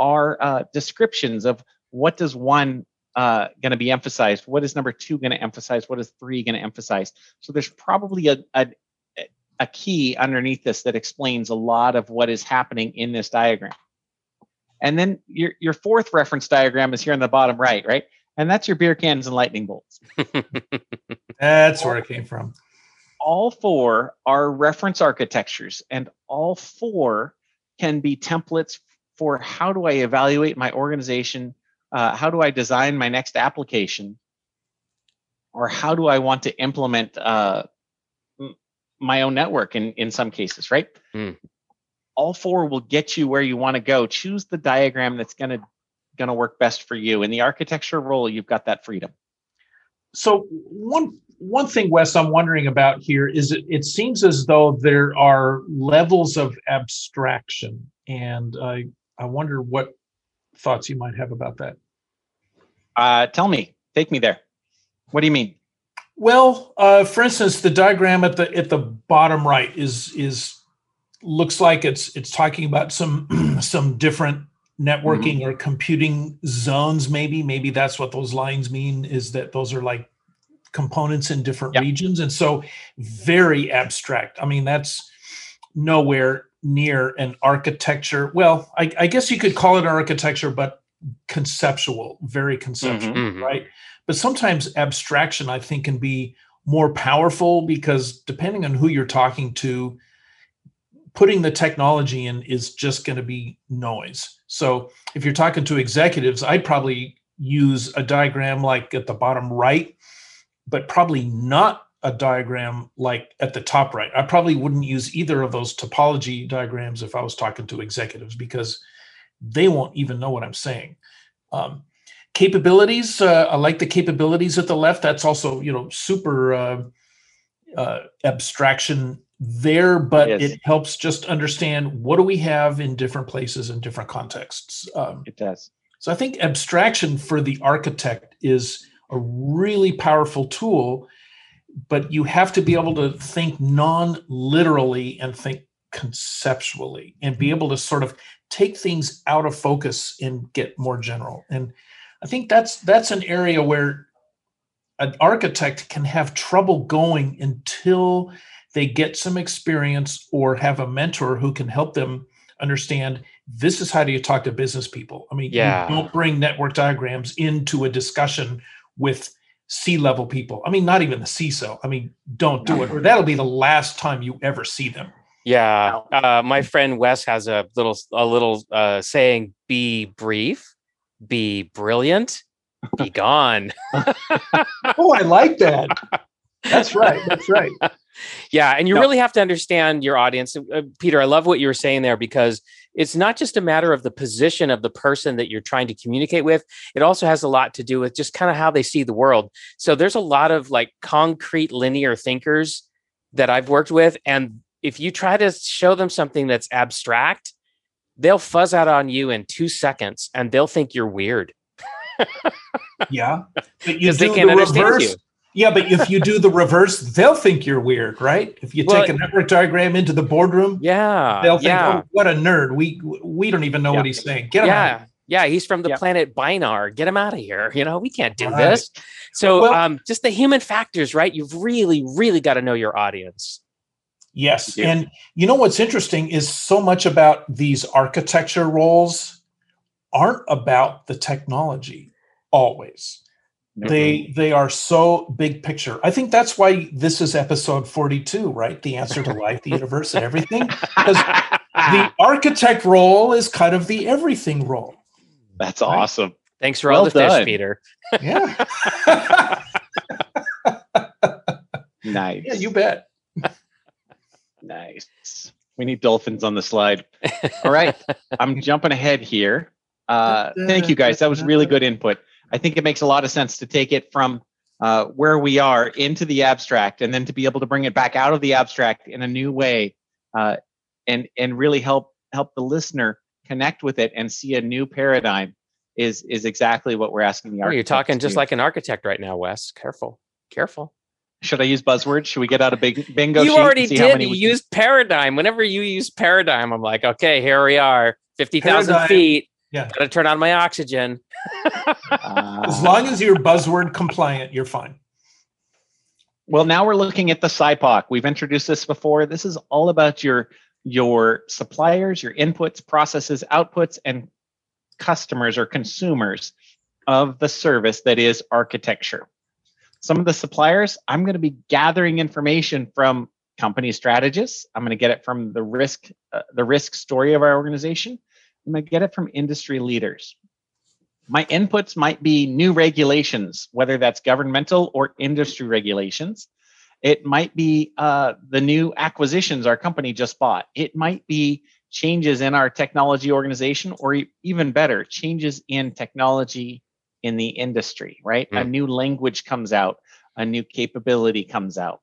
are uh, descriptions of what does one uh, going to be emphasized, what is number two going to emphasize, what is three going to emphasize. So there's probably a, a a key underneath this that explains a lot of what is happening in this diagram. And then your, your fourth reference diagram is here on the bottom right, right? And that's your beer cans and lightning bolts. that's where it came from. All four are reference architectures, and all four can be templates for how do I evaluate my organization? Uh, how do I design my next application? Or how do I want to implement uh, my own network in, in some cases, right? Mm. All four will get you where you want to go. Choose the diagram that's going to going to work best for you. In the architecture role, you've got that freedom. So one one thing, Wes, I'm wondering about here is it, it seems as though there are levels of abstraction, and I I wonder what thoughts you might have about that. Uh, tell me, take me there. What do you mean? Well, uh, for instance, the diagram at the at the bottom right is is looks like it's it's talking about some some different networking mm-hmm. or computing zones. Maybe maybe that's what those lines mean. Is that those are like components in different yep. regions, and so very abstract. I mean, that's nowhere near an architecture. Well, I, I guess you could call it an architecture, but conceptual, very conceptual, mm-hmm. right? But sometimes abstraction, I think, can be more powerful because depending on who you're talking to, putting the technology in is just going to be noise. So if you're talking to executives, I'd probably use a diagram like at the bottom right, but probably not a diagram like at the top right. I probably wouldn't use either of those topology diagrams if I was talking to executives because they won't even know what I'm saying. Um, capabilities uh, i like the capabilities at the left that's also you know super uh, uh, abstraction there but yes. it helps just understand what do we have in different places in different contexts um, it does so i think abstraction for the architect is a really powerful tool but you have to be able to think non-literally and think conceptually and be mm-hmm. able to sort of take things out of focus and get more general and I think that's that's an area where an architect can have trouble going until they get some experience or have a mentor who can help them understand this is how do you talk to business people. I mean, yeah. you don't bring network diagrams into a discussion with C-level people. I mean, not even the CISO. I mean, don't do it, or that'll be the last time you ever see them. Yeah, uh, my friend Wes has a little a little uh, saying: "Be brief, be brilliant, be gone. oh, I like that. That's right. That's right. yeah, and you no. really have to understand your audience. Uh, Peter, I love what you were saying there because it's not just a matter of the position of the person that you're trying to communicate with. It also has a lot to do with just kind of how they see the world. So there's a lot of like concrete linear thinkers that I've worked with and if you try to show them something that's abstract, they'll fuzz out on you in two seconds and they'll think you're weird. yeah. But you do they can't the reverse. You. Yeah, but if you do the reverse, they'll think you're weird, right? If you well, take a network diagram into the boardroom, yeah, they'll think, yeah. "Oh, what a nerd! We we don't even know yeah. what he's saying." Get him yeah. out. Yeah, he's from the yeah. planet Binar. Get him out of here. You know, we can't do right. this. So, well, um, just the human factors, right? You've really, really got to know your audience. Yes. And you know what's interesting is so much about these architecture roles aren't about the technology always. They they are so big picture. I think that's why this is episode 42, right? The answer to life, the universe, and everything. Because the architect role is kind of the everything role. That's right? awesome. Thanks for well all the done. fish, Peter. Yeah. nice. Yeah, you bet. Nice. We need dolphins on the slide. All right. I'm jumping ahead here. Uh, thank you guys. That was really good input. I think it makes a lot of sense to take it from uh, where we are into the abstract and then to be able to bring it back out of the abstract in a new way uh, and, and really help, help the listener connect with it and see a new paradigm. is is exactly what we're asking the Oh, you're architects talking to just do. like an architect right now, Wes. Careful, careful. Should I use buzzwords? Should we get out a big bingo? you sheet and already see how did. many You used paradigm. Whenever you use paradigm, I'm like, okay, here we are, fifty thousand Paradigm. feet. Yeah. Got to turn on my oxygen. Uh, As long as you're buzzword compliant, you're fine. Well, now we're looking at the SIPOC. We've introduced this before. This is all about your your suppliers, your inputs, processes, outputs, and customers or consumers of the service that is architecture. Some of the suppliers, I'm going to be gathering information from company strategists. I'm going to get it from the risk uh, the risk story of our organization. I'm going to get it from industry leaders. My inputs might be new regulations, whether that's governmental or industry regulations. It might be uh, the new acquisitions our company just bought. It might be changes in our technology organization, or even better, changes in technology in the industry, right? A Mm. new language comes out, a new capability comes out.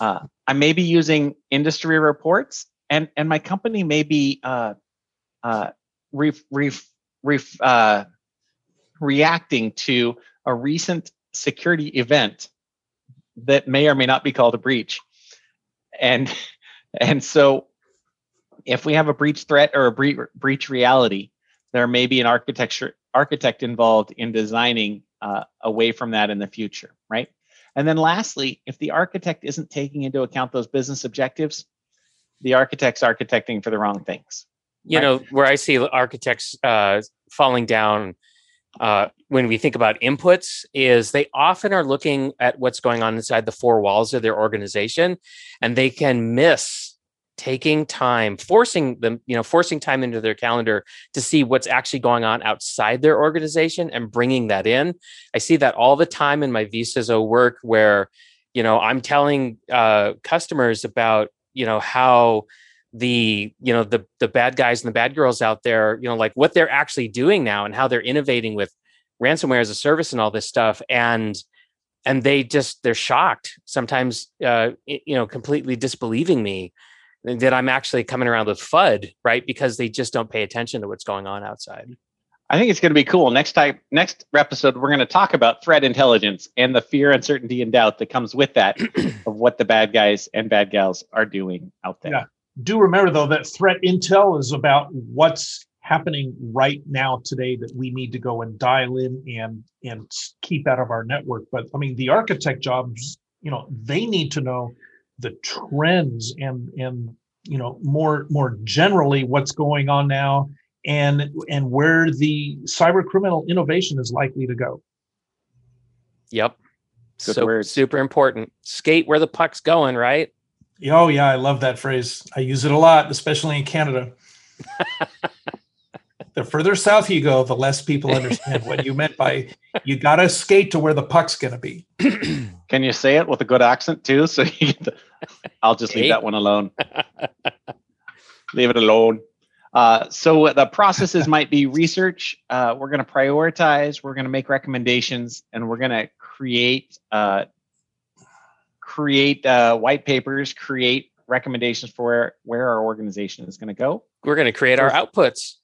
Uh, I may be using industry reports, and, and my company may be uh, ref, ref, ref, uh, reacting to a recent security event that may or may not be called a breach. And and so if we have a breach threat or a breach, breach reality there may be an architecture architect involved in designing uh, away from that in the future right? And then lastly if the architect isn't taking into account those business objectives the architect's architecting for the wrong things you Right. know where i see architects uh, falling down uh, when we think about inputs is they often are looking at what's going on inside the four walls of their organization and they can miss taking time forcing them you know forcing time into their calendar to see what's actually going on outside their organization and bringing that in i see that all the time in my vCISO work where you know i'm telling uh, customers about you know how the you know the the bad guys and the bad girls out there you know like what they're actually doing now and how they're innovating with ransomware as a service and all this stuff and and they just they're shocked sometimes uh you know completely disbelieving me that i'm actually coming around with fud right because they just don't pay attention to what's going on outside I think it's going to be cool. Next time, next episode, we're going to talk about threat intelligence and the fear, uncertainty, and doubt that comes with that of what the bad guys and bad gals are doing out there. Yeah. Do remember though that threat intel is about what's happening right now today that we need to go and dial in and and keep out of our network. But I mean, the architect jobs, you know, they need to know the trends and and you know more more generally what's going on now and and where the cyber criminal innovation is likely to go. yep Good so words. super important skate where the puck's going right Oh yeah, I love that phrase. I use it a lot, especially in Canada. the further south you go, the less people understand what you meant by you gotta skate to where the puck's gonna be. Can you say it with a good accent too? So you get the, I'll just leave Hey. that one alone. leave it alone. Uh, so the processes might be research. Uh, we're going to prioritize. We're going to make recommendations, and we're going to create uh, create uh, white papers, create recommendations for where, where our organization is going to go. we're going to create our outputs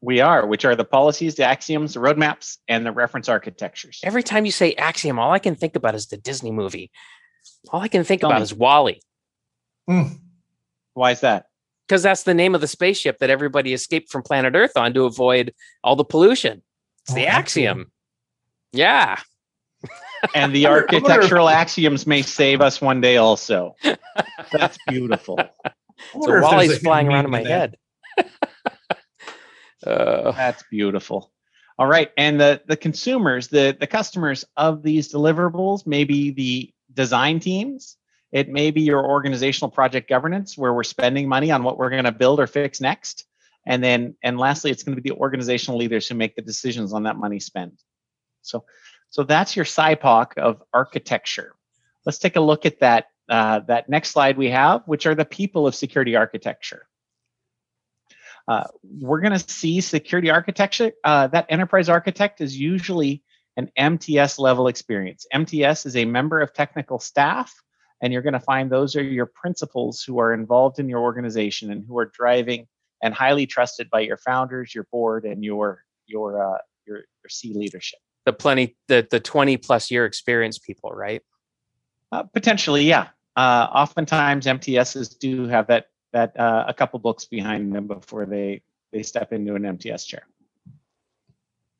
We are, which are the policies, the axioms, the roadmaps, and the reference architectures. every time you say axiom all i can think about is the disney movie all i can think Tell about me. is WALL-E Mm. Why is that? because that's the name of the spaceship that everybody escaped from planet Earth on to avoid all the pollution. It's the Oh, axiom. axiom. Yeah. And the I wonder- I wonder if- architectural axioms may save us one day also. That's beautiful. So wonder if there's a WALL-E's flying around in my meaning head. uh, That's beautiful. All right. And the, the consumers, the, the customers of these deliverables maybe the design teams. It may be your organizational project governance where we're spending money on what we're going to build or fix next. And then, and lastly, it's going to be the organizational leaders who make the decisions on that money spent. So, so that's your SIPOC of architecture. Let's take a look at that, uh, that next slide we have, which are the people of security architecture. Uh, we're going to see security architecture. Uh, that enterprise architect is usually an MTS level experience. MTS is a member of technical staff, and you're going to find those are your principals who are involved in your organization and who are driving and highly trusted by your founders, your board, and your your uh, your your C leadership. The plenty the the twenty plus year experience people, right? Uh, potentially, yeah. Uh, oftentimes, MTSs do have that that uh, a couple books behind them before they they step into an MTS chair.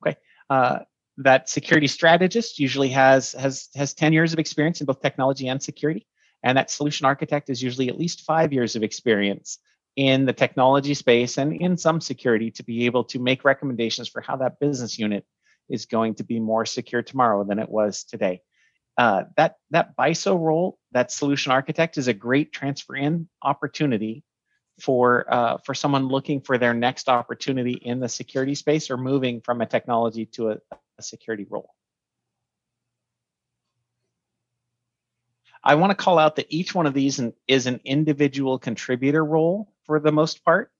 Okay, uh, that security strategist usually has has has 10 years of experience in both technology and security, and that solution architect is usually at least five years of experience in the technology space and in some security to be able to make recommendations for how that business unit is going to be more secure tomorrow than it was today. Uh, that that BISO role, that solution architect, is a great transfer in opportunity for uh, for someone looking for their next opportunity in the security space or moving from a technology to a, a security role. I want to call out that each one of these is an individual contributor role for the most part.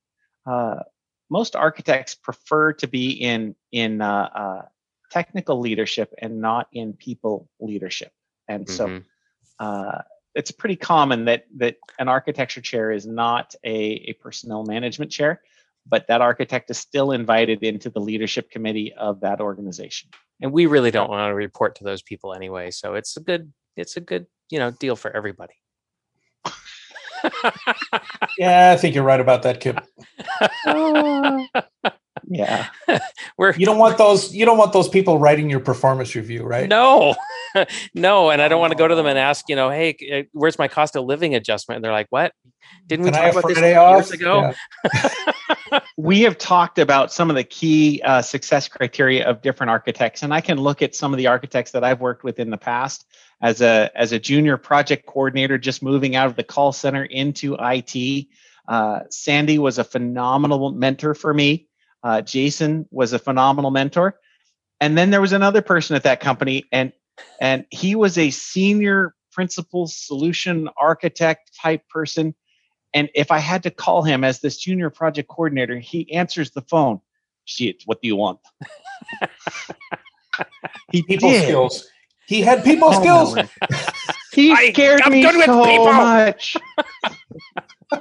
Uh, most architects prefer to be in in uh, uh technical leadership and not in people leadership. And mm-hmm. so uh, it's pretty common that that an architecture chair is not a, a personnel management chair, but that architect is still invited into the leadership committee of that organization. And we really don't want to report to those people anyway. So it's a good it's a good, you know, deal for everybody. yeah, I think you're right about that, Kip. yeah. We're, you don't want those you don't want those people writing your performance review right? No. No and i don't want to go to them and ask you know hey uh, where's my cost of living adjustment? And they're like what? Didn't we Can talk about this years ago? Yeah. we have talked about some of the key uh, success criteria of different architects and i can look at some of the architects that i've worked with in the past as a as a junior project coordinator just moving out of the call center into it uh, sandy was a phenomenal mentor for me uh, Jason was a phenomenal mentor. And then there was another person at that company, and and he was a senior principal solution architect type person. And if I had to call him as this junior project coordinator, he answers the phone. Shit, what do you want? he people did. skills. He had people oh, skills. He scared I, me so much.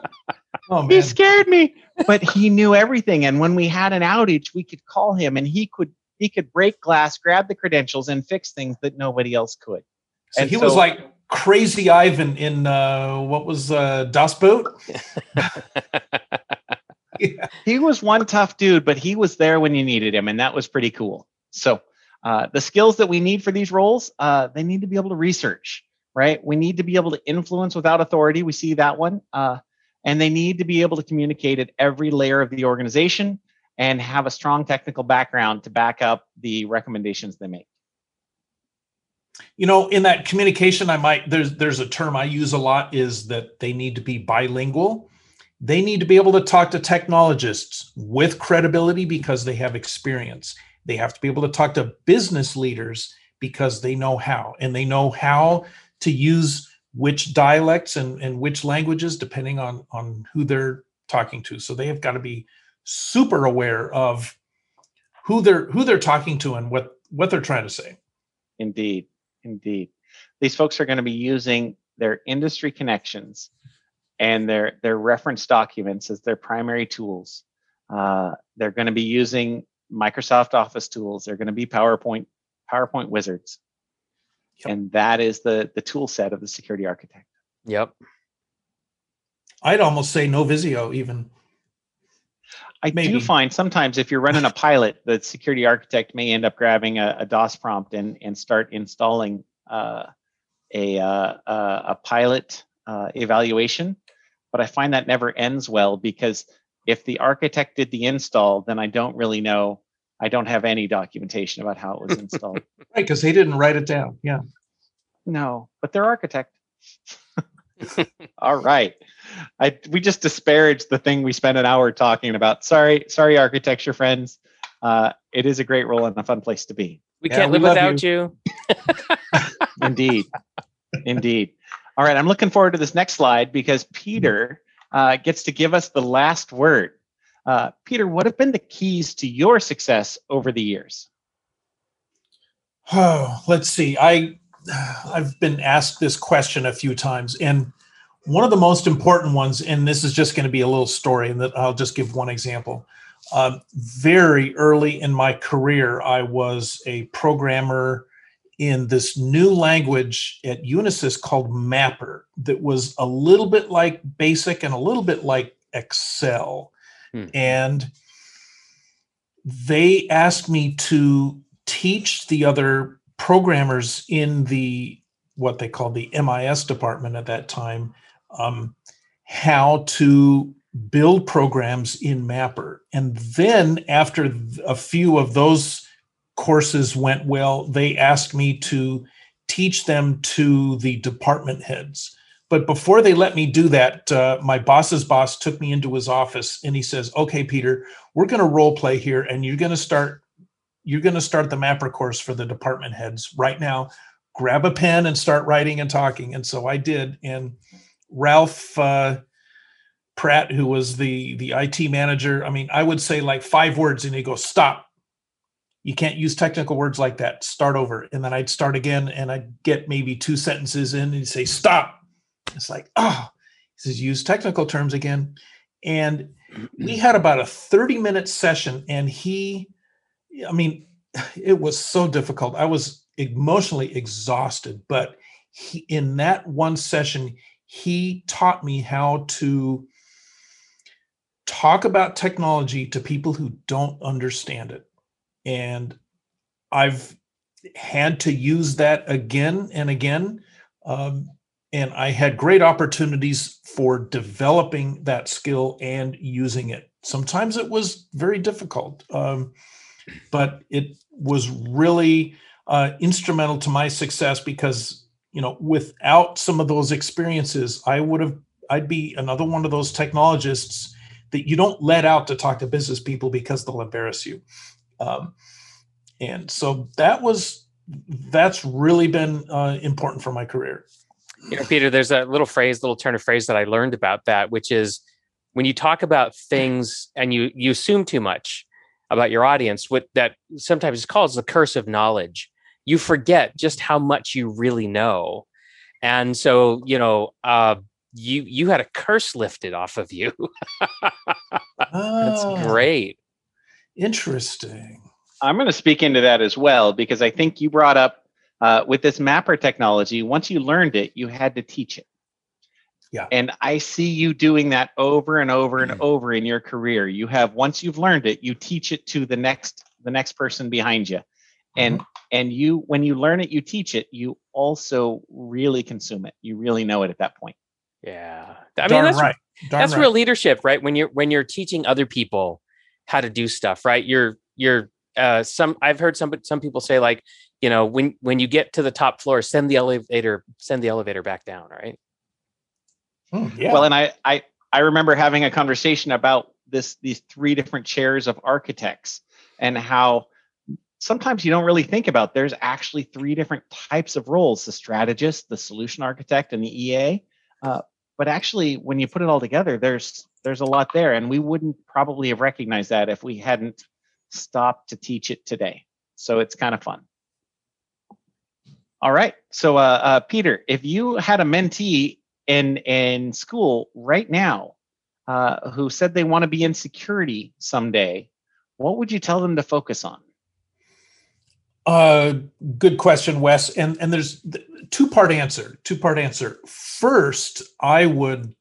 oh, he scared me but he knew everything. And when we had an outage, we could call him and he could he could break glass, grab the credentials, and fix things that nobody else could. So and he so, was like crazy Ivan in uh, what was uh, Das Boot. yeah. He was one tough dude, but he was there when you needed him, and that was pretty cool. So uh, the skills that we need for these roles, uh, they need to be able to research, right? We need to be able to influence without authority. We see that one. Uh, and they need to be able to communicate at every layer of the organization and have a strong technical background to back up the recommendations they make. You know in that communication i might there's there's a term i use a lot is that they need to be bilingual. They need to be able to talk to technologists with credibility because they have experience. They have to be able to talk to business leaders because they know how and they know how to use which dialects and, and which languages depending on on who they're talking to. So they have got to be super aware of who they're who they're talking to and what what they're trying to say. Indeed indeed. These folks are going to be using their industry connections and their their reference documents as their primary tools. Uh, they're going to be using microsoft office tools. They're going to be powerpoint powerpoint wizards Yep. And that is the the tool set of the security architect. Yep. I'd almost say no Visio even. I Maybe. do find sometimes if you're running a pilot, the security architect may end up grabbing a, a DOS prompt and and start installing uh, a uh, a pilot uh, evaluation. But I find that never ends well because if the architect did the install, then I don't really know I don't have any documentation about how it was installed. right, because they didn't write it down. Yeah. No, but they're architect. All right. I we just disparaged the thing we spent an hour talking about. Sorry, sorry, architecture friends. Uh, it is a great role and a fun place to be. We yeah, can't live without you. you. Indeed. Indeed. All right. I'm looking forward to this next slide because Peter uh, gets to give us the last word. Uh, Peter, what have been the keys to your success over the years? Oh, let's see. I I've been asked this question a few times, and one of the most important ones, and this is just going to be a little story, and that I'll just give one example. Um, very early in my career, I was a programmer in this new language at Unisys called Mapper that was a little bit like BASIC and a little bit like Excel. Hmm. And they asked me to teach the other programmers in the what they called the MIS department at that time um, how to build programs in Mapper. And then after a few of those courses went well, they asked me to teach them to the department heads. But before they let me do that, uh, my boss's boss took me into his office and he says, "Okay, Peter, we're going to role play here, and you're going to start. You're going to start the Mapper course for the department heads right now. Grab a pen and start writing and talking." And so I did. And Ralph uh, Pratt, who was the the IT manager, I mean, I would say like five words, and he goes, "Stop." you can't use technical words like that. Start over. And then I'd start again and I'd get maybe two sentences in and he'd say, stop. It's like, oh, he says, use technical terms again. And we had about a 30 minute session and he, I mean, it was so difficult. I was emotionally exhausted, but he, in that one session, he taught me how to talk about technology to people who don't understand it and I've had to use that again and again. Um, and I had great opportunities for developing that skill and using it. Sometimes it was very difficult, um, but it was really uh, instrumental to my success because you know without some of those experiences, I would have I'd be another one of those technologists that you don't let out to talk to business people because they'll embarrass you. Um, and so that was that's really been uh, important for my career. You know, Peter, there's a little phrase, little turn of phrase that I learned about that, which is when you talk about things and you you assume too much about your audience, what that sometimes is called the curse of knowledge. You forget just how much you really know, and so you know, uh, you you had a curse lifted off of you. That's oh, great. Interesting. I'm going to speak into that as well because I think you brought up uh, with this mapper technology, once you learned it, you had to teach it. Yeah. And I see you doing that over and over and mm-hmm. over in your career. You have once you've learned it, you teach it to the next the next person behind you. And mm-hmm. and you when you learn it, you teach it, you also really consume it. You really know it at that point. Yeah. I mean Darn that's right. Darn that's right. real leadership, right? When you're when you're teaching other people how to do stuff, right? You're you're uh, some I've heard some some people say like, you know, when when you get to the top floor, send the elevator send the elevator back down, right? Hmm, yeah. Well, and I I I remember having a conversation about this these three different chairs of architects and how sometimes you don't really think about there's actually three different types of roles the strategist the solution architect and the ea uh, but actually when you put it all together there's there's a lot there and we wouldn't probably have recognized that if we hadn't stopped to teach it today. So it's kind of fun. All right. So, uh, uh, Peter, if you had a mentee in in school right now uh, who said they want to be in security someday, what would you tell them to focus on? Uh, good question, Wes. And and there's two part answer. Two part answer. First, I would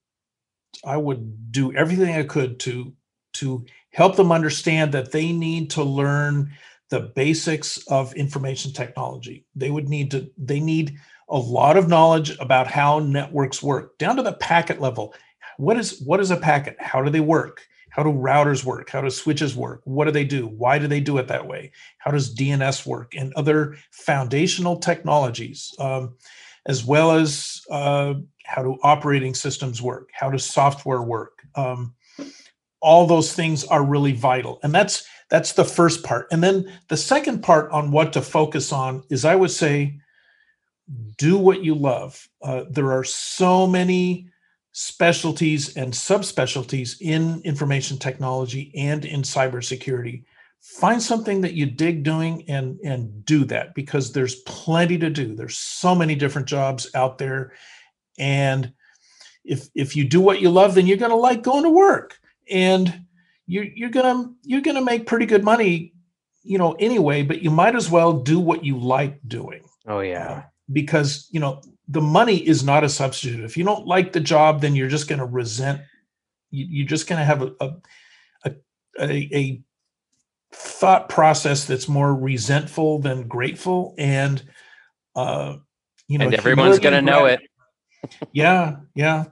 I would do everything I could to to help them understand that they need to learn the basics of information technology. They would need to, they need a lot of knowledge about how networks work down to the packet level. What is what is a packet? How do they work? How do routers work? How do switches work? What do they do? Why do they do it that way? How does DNS work? And other foundational technologies, um, as well as uh, how do operating systems work? How does software work? Um, all those things are really vital and that's that's the first part. And then the second part on what to focus on is i would say do what you love. Uh, there are so many specialties and subspecialties in information technology and in cybersecurity. Find something that you dig doing and and do that because there's plenty to do. There's so many different jobs out there. And if if you do what you love then you're going to like going to work. And you're you're gonna you're gonna make pretty good money, you know, anyway. But you might as well do what you like doing. Oh yeah, uh, because you know the money is not a substitute. If you don't like the job, then you're just going to resent. You, are just going to have a a, a a, thought process that's more resentful than grateful, and uh, you know, and everyone's going to know it. yeah, yeah.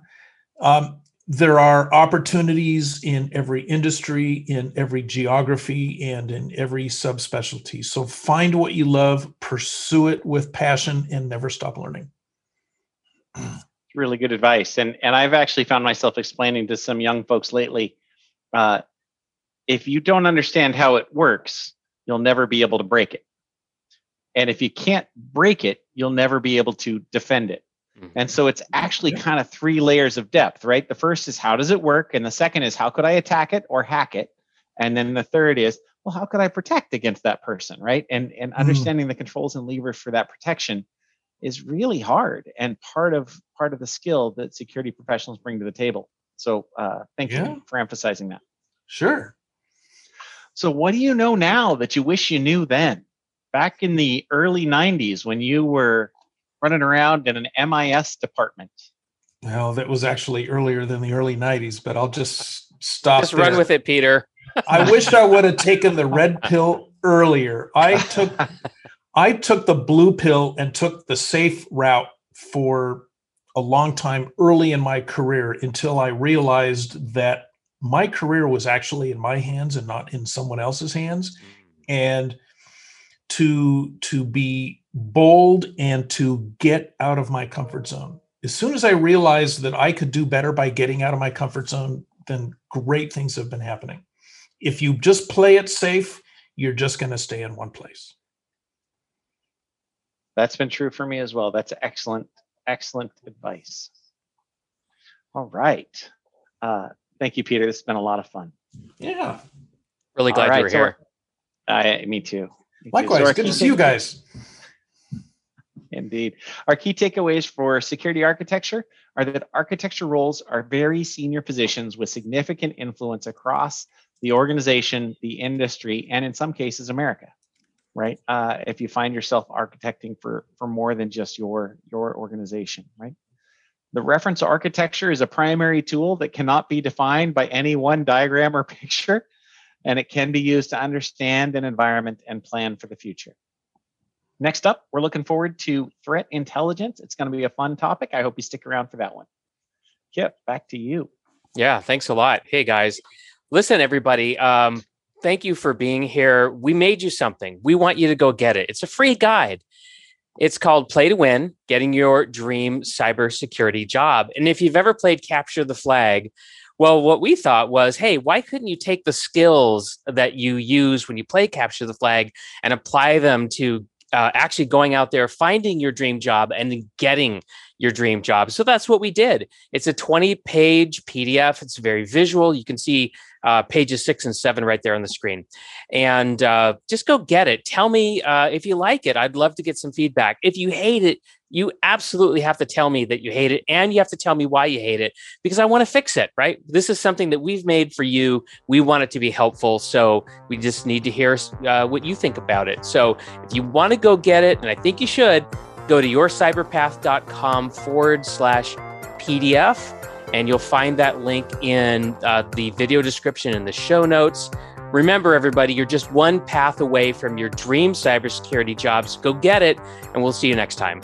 Um, there are opportunities in every industry, in every geography, and in every subspecialty. So find what you love, pursue it with passion, and never stop learning. Really good advice, and and I've actually found myself explaining to some young folks lately. Uh, if you don't understand how it works, you'll never be able to break it. And if you can't break it, you'll never be able to defend it. Mm-hmm. And so it's actually kind of three layers of depth, right? The first is how does it work? And the second is how could I attack it or hack it? And then the third is, well, how could I protect against that person, right? And and mm-hmm. understanding the controls and levers for that protection is really hard and part of part of the skill that security professionals bring to the table. So uh, thank yeah. you for emphasizing that. Sure. So what do you know now that you wish you knew then? Back in the early 90s when you were running around in an MIS department. Well, that was actually earlier than the early 90s, but I'll just stop. Just there. run with it, Peter. I wish I would have taken the red pill earlier. I took I took the blue pill and took the safe route for a long time early in my career until I realized that my career was actually in my hands and not in someone else's hands. Mm. And to to be bold and to get out of my comfort zone. As soon as I realized that I could do better by getting out of my comfort zone, then great things have been happening. If you just play it safe, you're just going to stay in one place. That's been true for me as well. That's excellent, excellent advice. All right. Uh, thank you, Peter. This has been a lot of fun. Yeah. Really glad right, you were so here. I, me too. Me Likewise. Too. So good to see you guys. Indeed. Our key takeaways for security architecture are that architecture roles are very senior positions with significant influence across the organization, the industry, and in some cases, America. Right? Uh, if you find yourself architecting for for more than just your your organization, right? The reference architecture is a primary tool that cannot be defined by any one diagram or picture, and it can be used to understand an environment and plan for the future. Next up, we're looking forward to threat intelligence. It's going to be a fun topic. I hope you stick around for that one. Kip, back to you. Yeah, thanks a lot. Hey, guys. Listen, everybody. Um, thank you for being here. We made you something. We want you to go get it. It's a free guide. It's called Play to Win Getting Your Dream Cybersecurity Job. And if you've ever played Capture the Flag, well, what we thought was, hey, why couldn't you take the skills that you use when you play Capture the Flag and apply them to uh, actually going out there, finding your dream job, and getting your dream job. So that's what we did. It's a 20 page PDF. It's very visual. You can see uh, pages six and seven right there on the screen. And uh, just go get it. Tell me uh, if you like it. I'd love to get some feedback. If you hate it, you absolutely have to tell me that you hate it and you have to tell me why you hate it because I want to fix it, right? This is something that we've made for you. We want it to be helpful. So we just need to hear uh, what you think about it. So if you want to go get it, and I think you should, go to yourcyberpath.com forward slash PDF and you'll find that link in uh, the video description in the show notes. Remember, everybody, you're just one path away from your dream cybersecurity jobs. Go get it, and we'll see you next time.